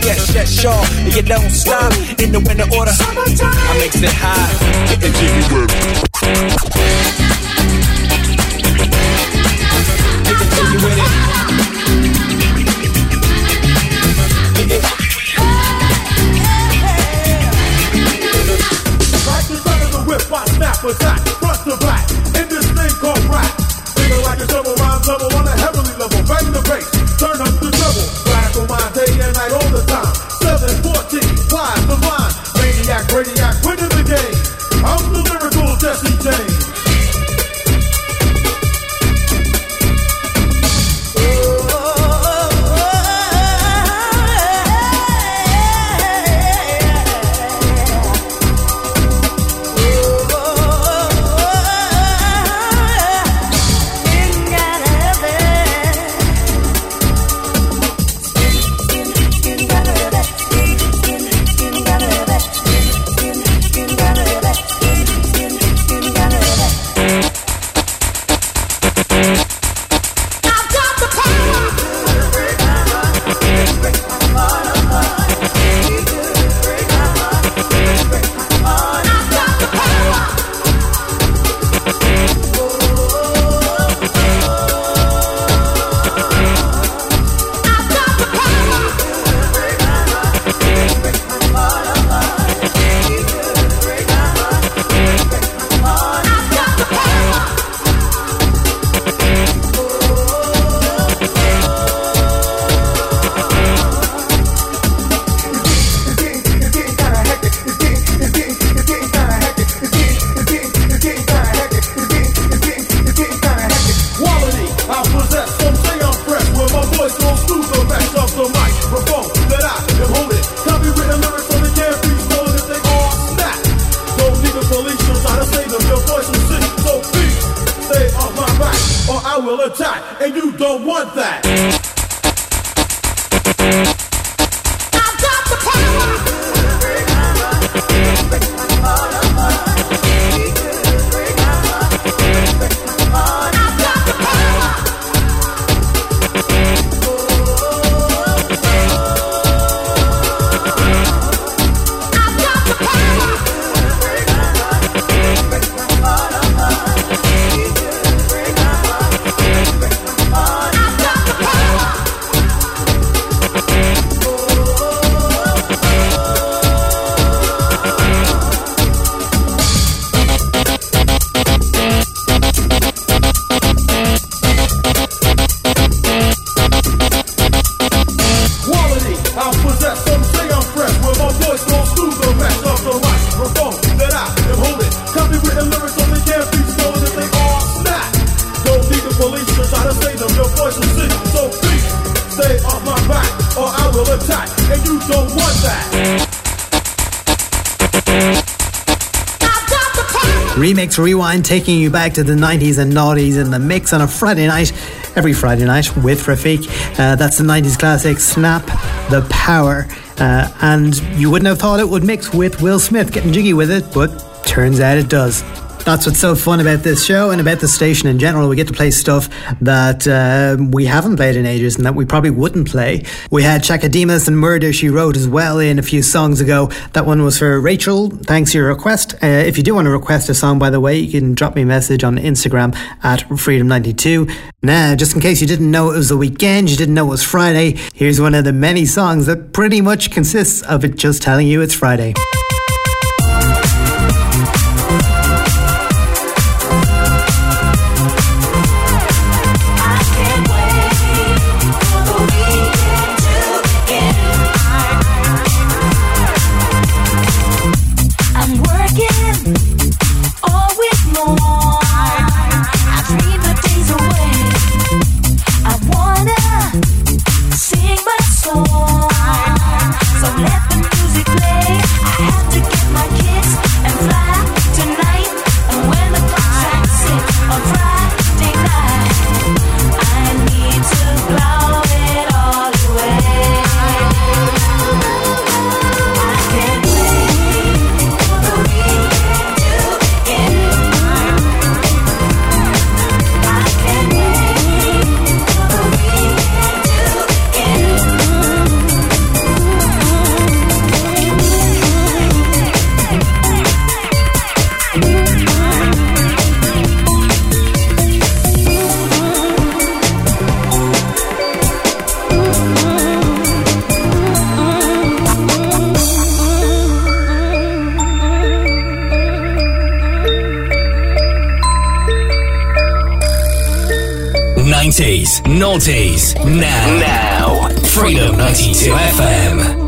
get shut sure. And you don't stop in the winter order. I makes it hot. Getting jiggy. Getting jiggy with it.
Like the son of the whip, I snap attack, front to back, in this thing called rap. Feel like a double rhyme double on Radiac, winning the
taking you back to the 90s and noughties in the mix on a Friday night, every Friday night with Rafiq. Uh, that's the 90s classic Snap the Power. Uh, and you wouldn't have thought it would mix with Will Smith getting jiggy with it, but turns out it does. That's what's so fun about this show and about the station in general. We get to play stuff that uh, we haven't played in ages and that we probably wouldn't play. We had Chaka Demus and Murder She Wrote as well in a few songs ago. That one was for Rachel. Thanks for your request. Uh, if you do want to request a song, by the way, you can drop me a message on Instagram at Freedom92. Now, just in case you didn't know it was the weekend, you didn't know it was Friday, here's one of the many songs that pretty much consists of it just telling you it's Friday.
Noddies. Now. Now. Freedom 92 FM.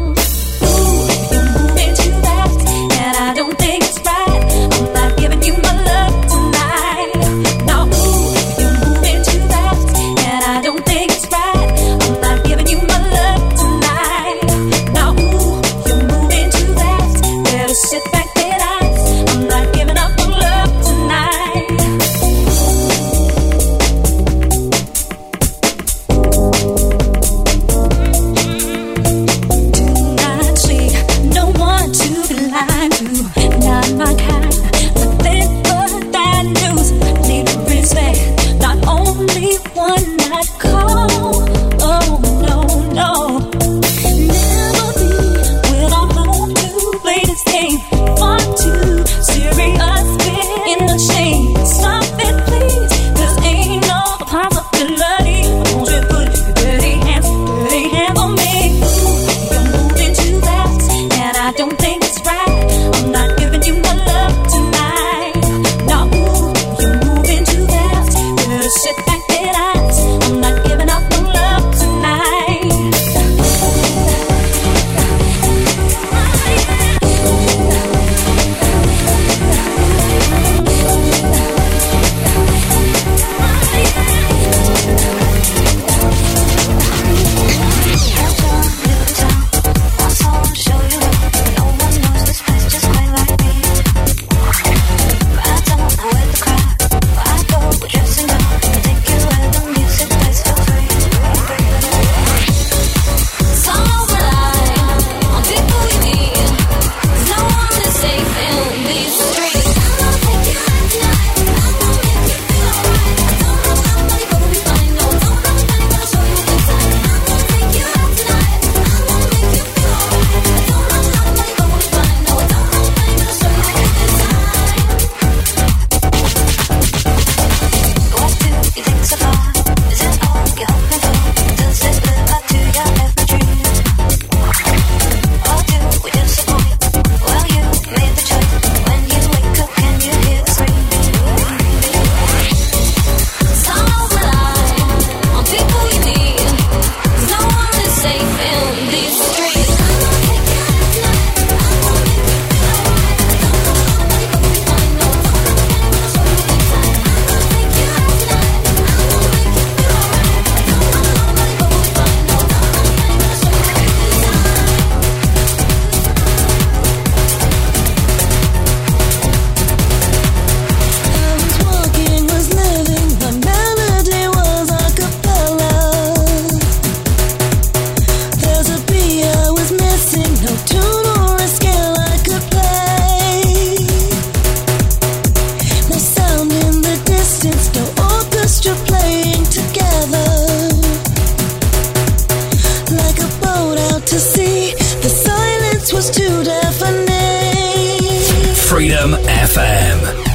FM.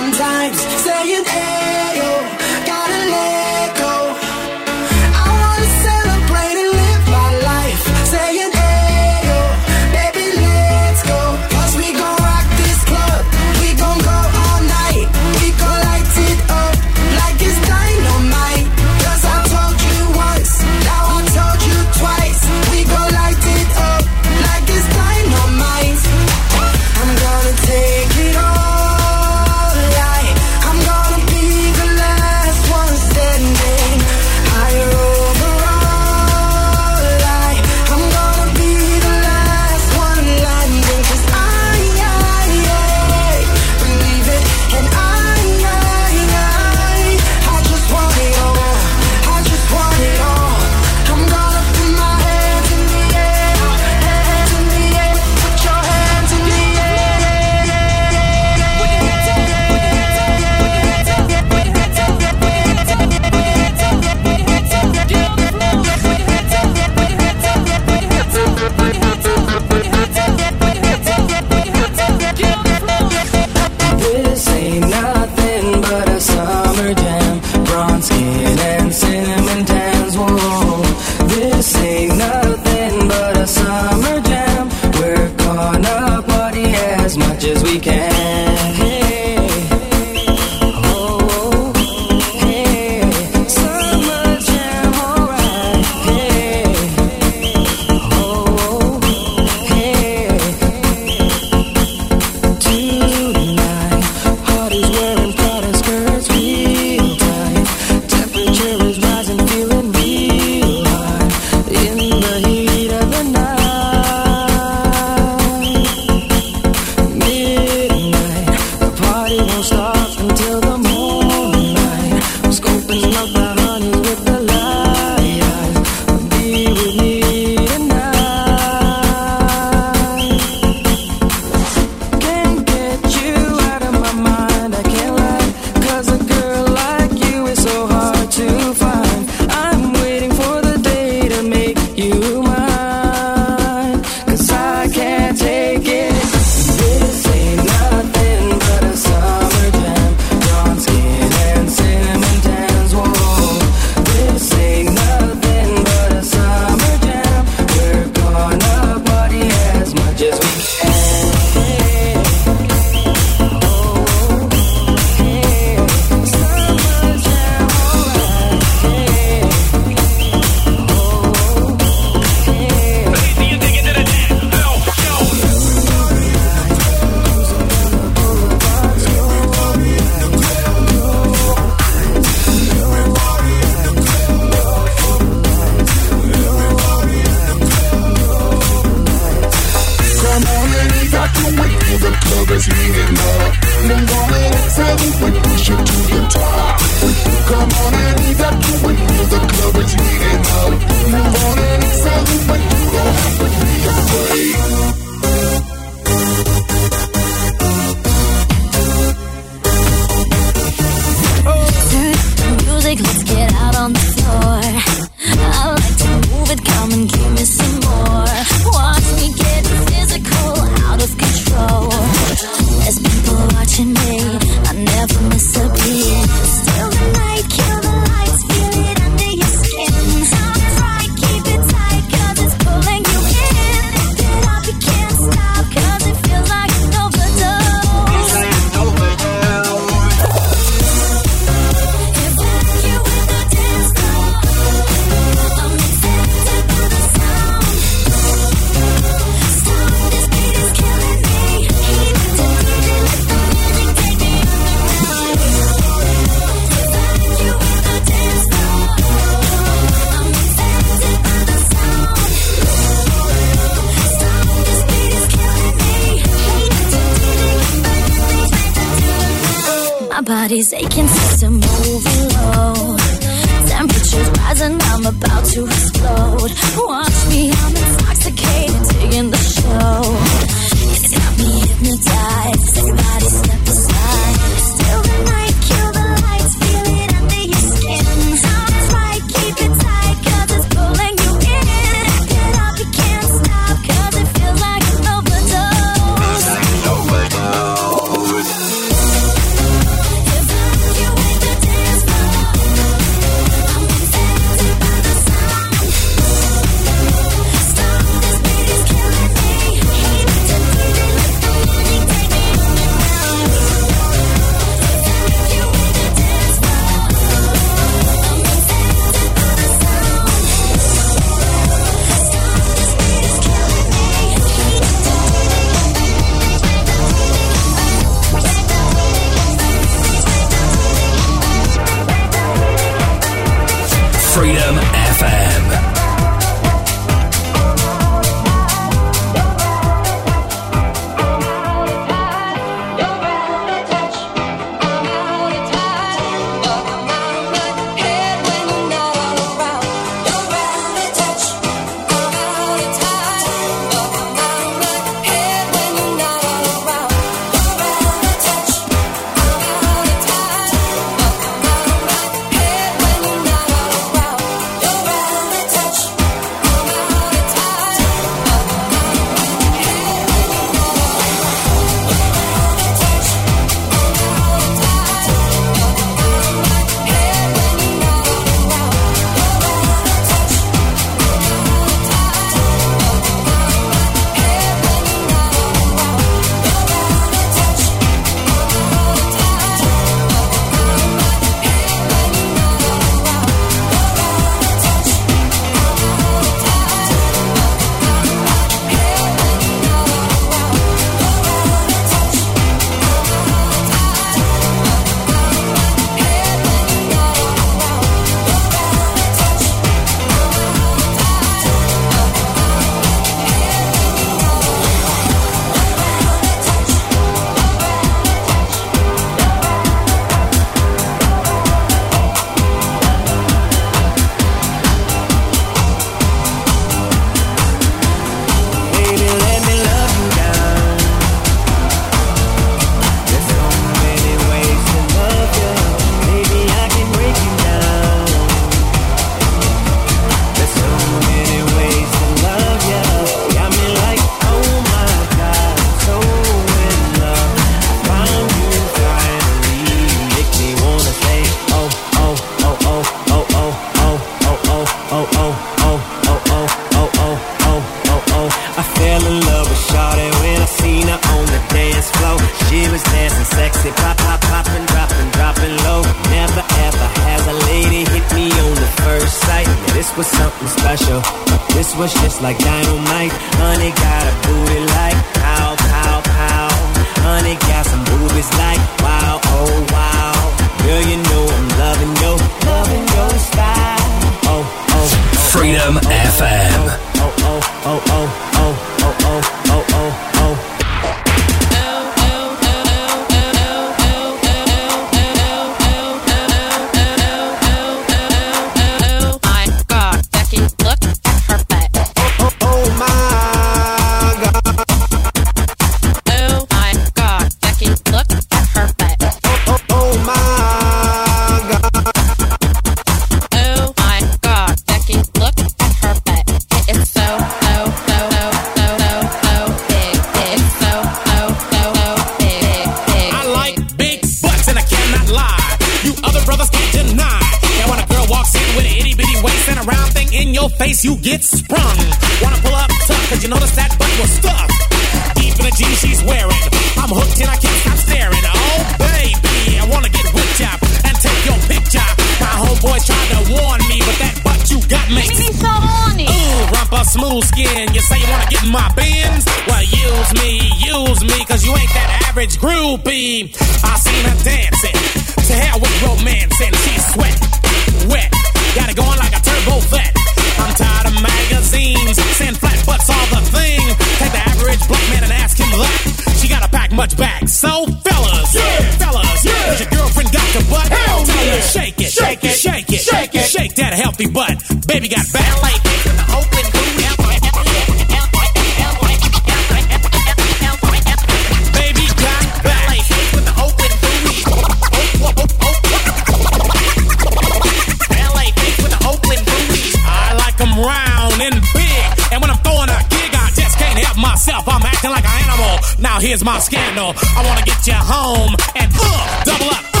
myself, I'm acting like an animal. Now here's my scandal. I wanna get you home and uh, double up. Uh,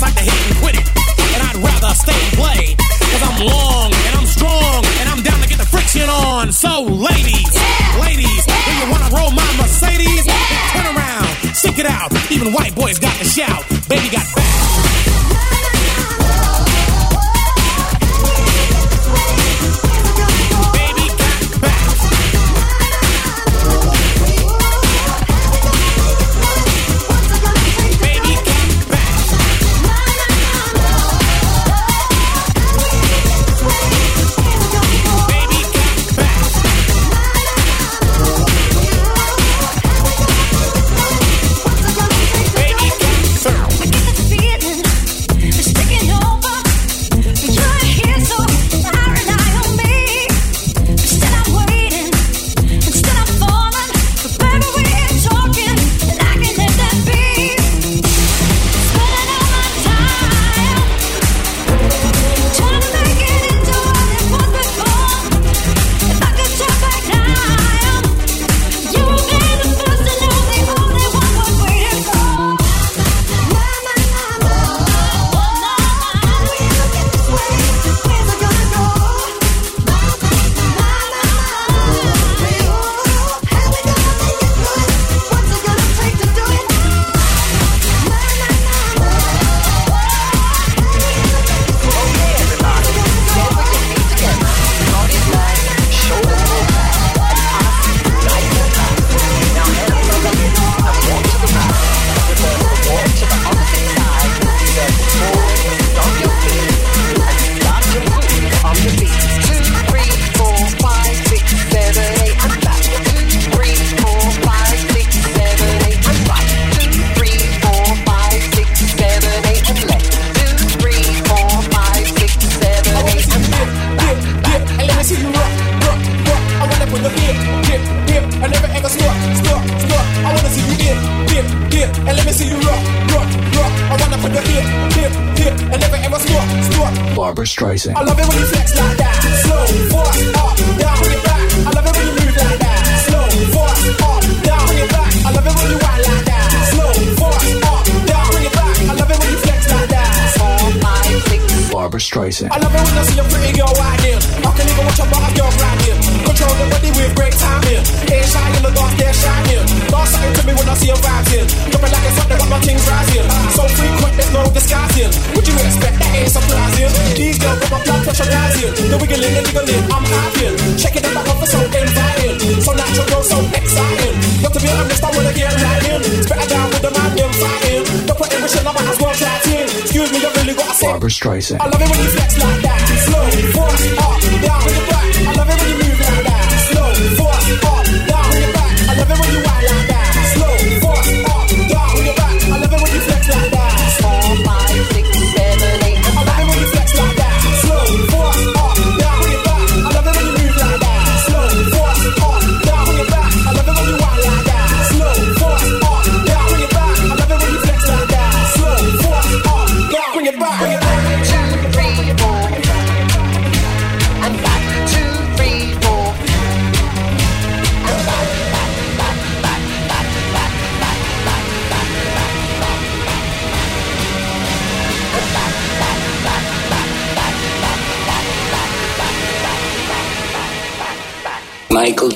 just like to hit and quit it. And I'd rather stay and play. Cause I'm long and I'm strong and I'm down to get the friction on. So, ladies, yeah. ladies, yeah. do you wanna roll my Mercedes? Yeah. Turn around, stick it out. Even white boys got to shout. Baby got back.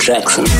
Jackson.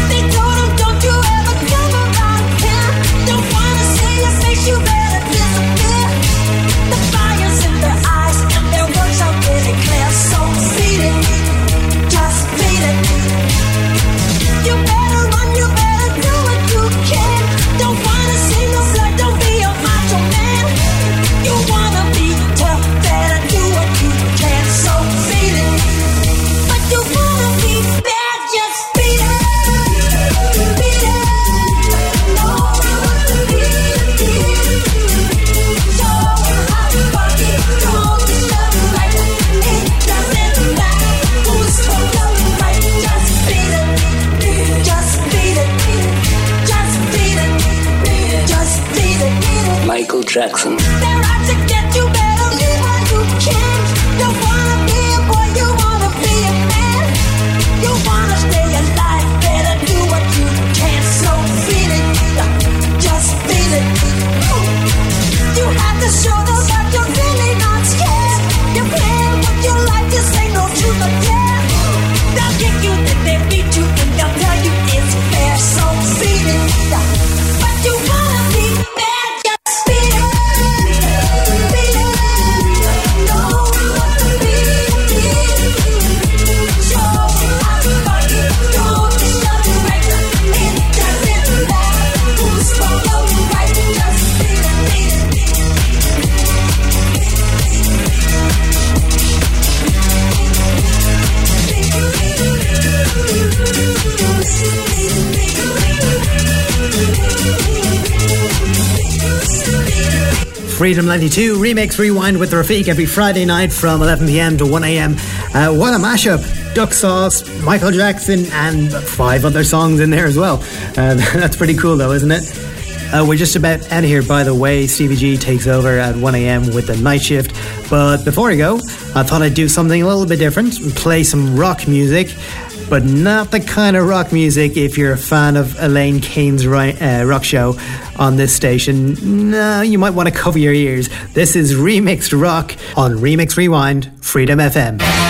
92 Remix Rewind with Rafiq every Friday night from 11pm to 1am. Uh, what a mashup! Duck Sauce, Michael Jackson, and five other songs in there as well. Uh, *laughs* that's pretty cool though, isn't it? Uh, we're just about out of here, by the way. Stevie G takes over at 1am with the night shift. But before I go, I thought I'd do something a little bit different play some rock music. But not the kind of rock music if you're a fan of Elaine Kane's uh, rock show on this station, no, you might want to cover your ears. This is Remixed Rock on Remix Rewind, Freedom FM.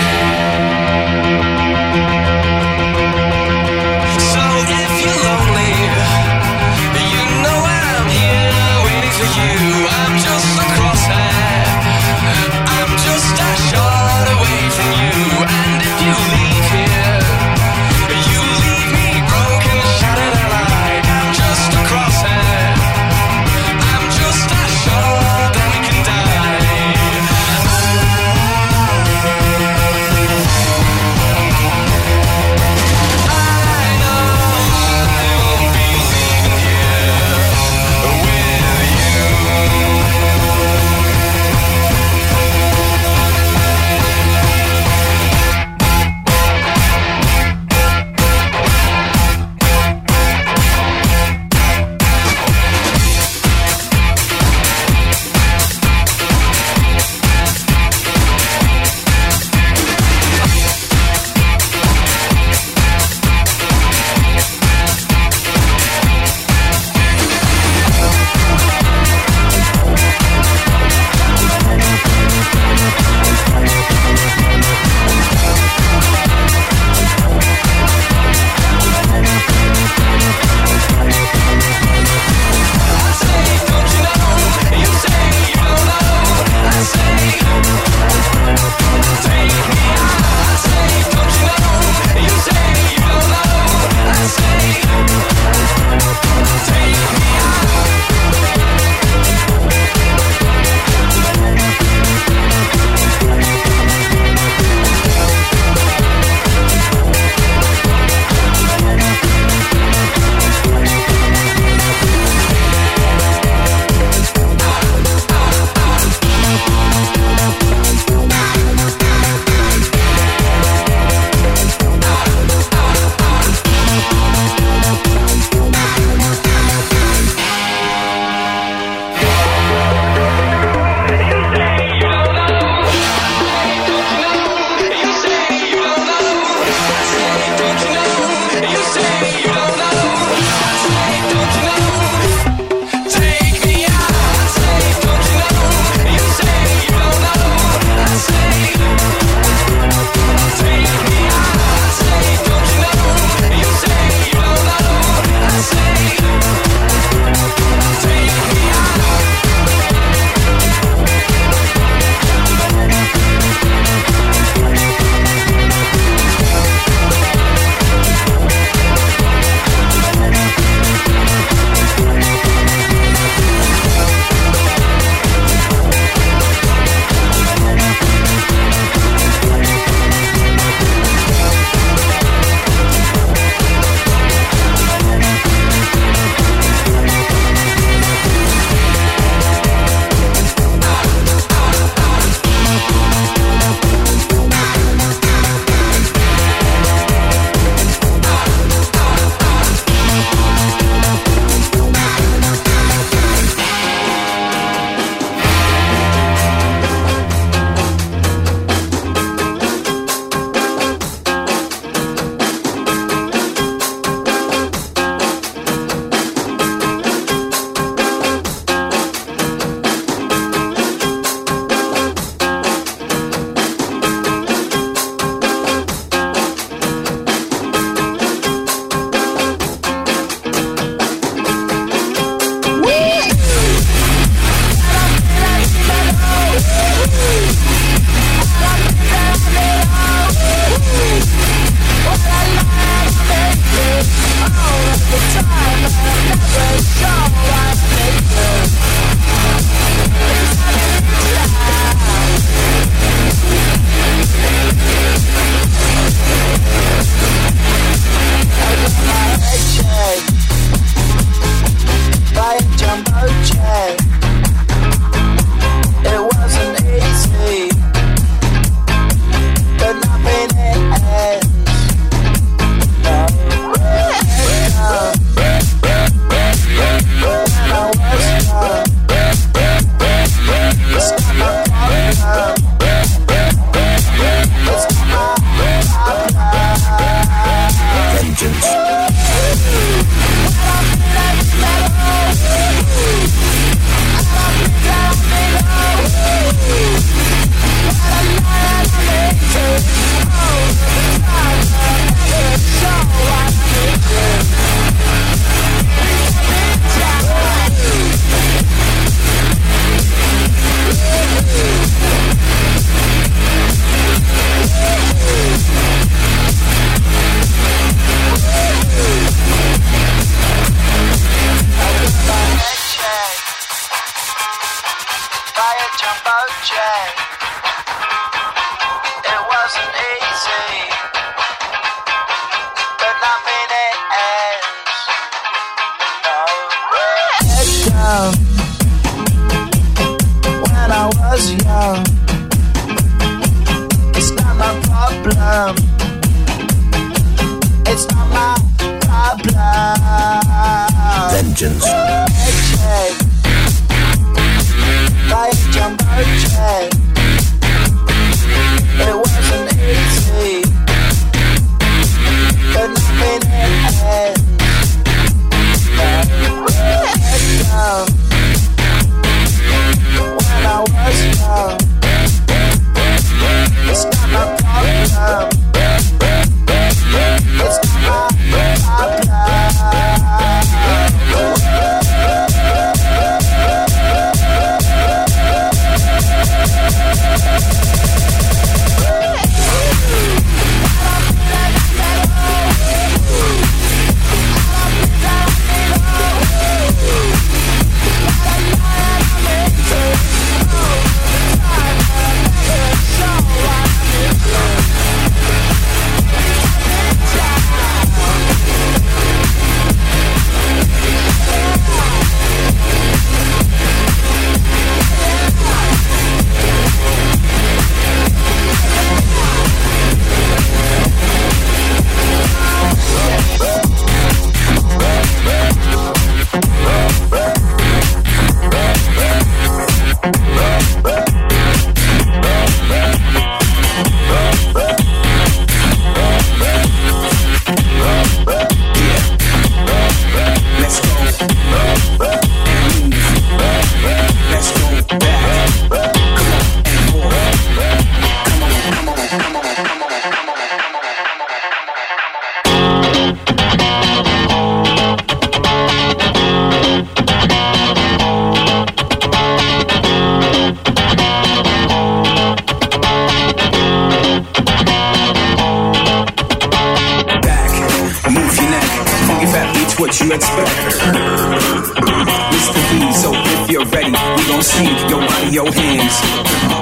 See your body, your hands.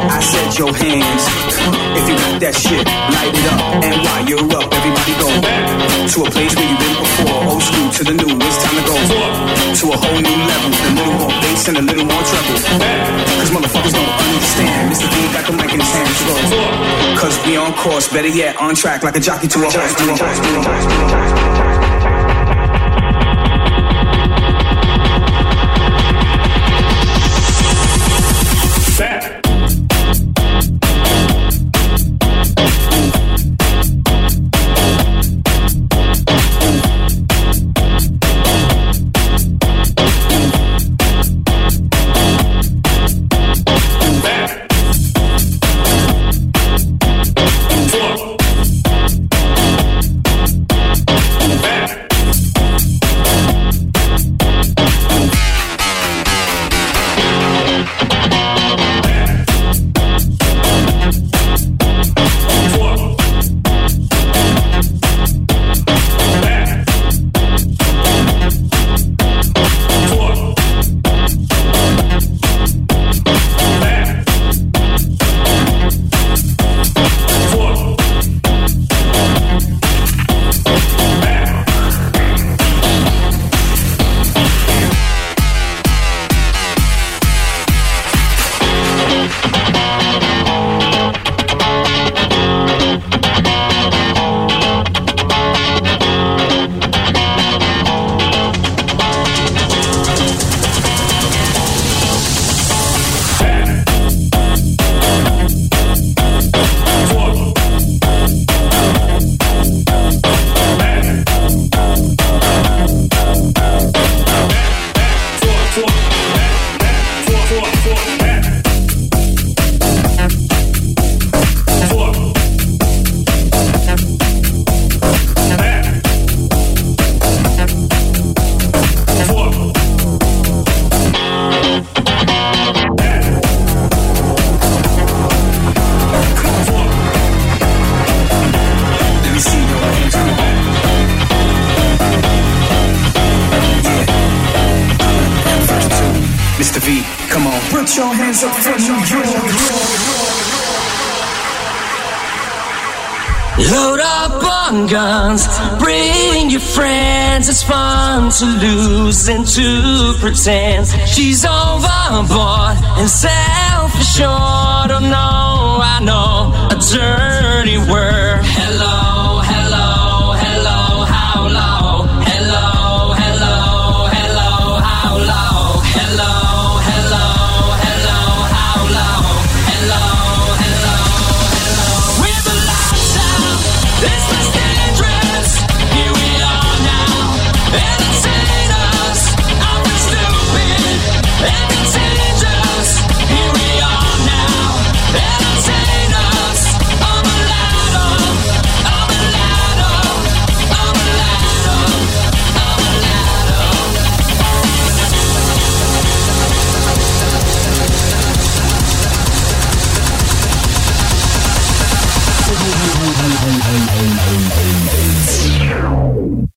I said your hands. If you got that shit, light it up. And while you're up, everybody go back to a place where you've been before. Old school to the new, it's time to go to a whole new level. A little more bass and a little more treble. Cause motherfuckers don't understand. Mr. V got the mic in his hands. Go. Cause we on course, better yet, on track like a jockey to a horse.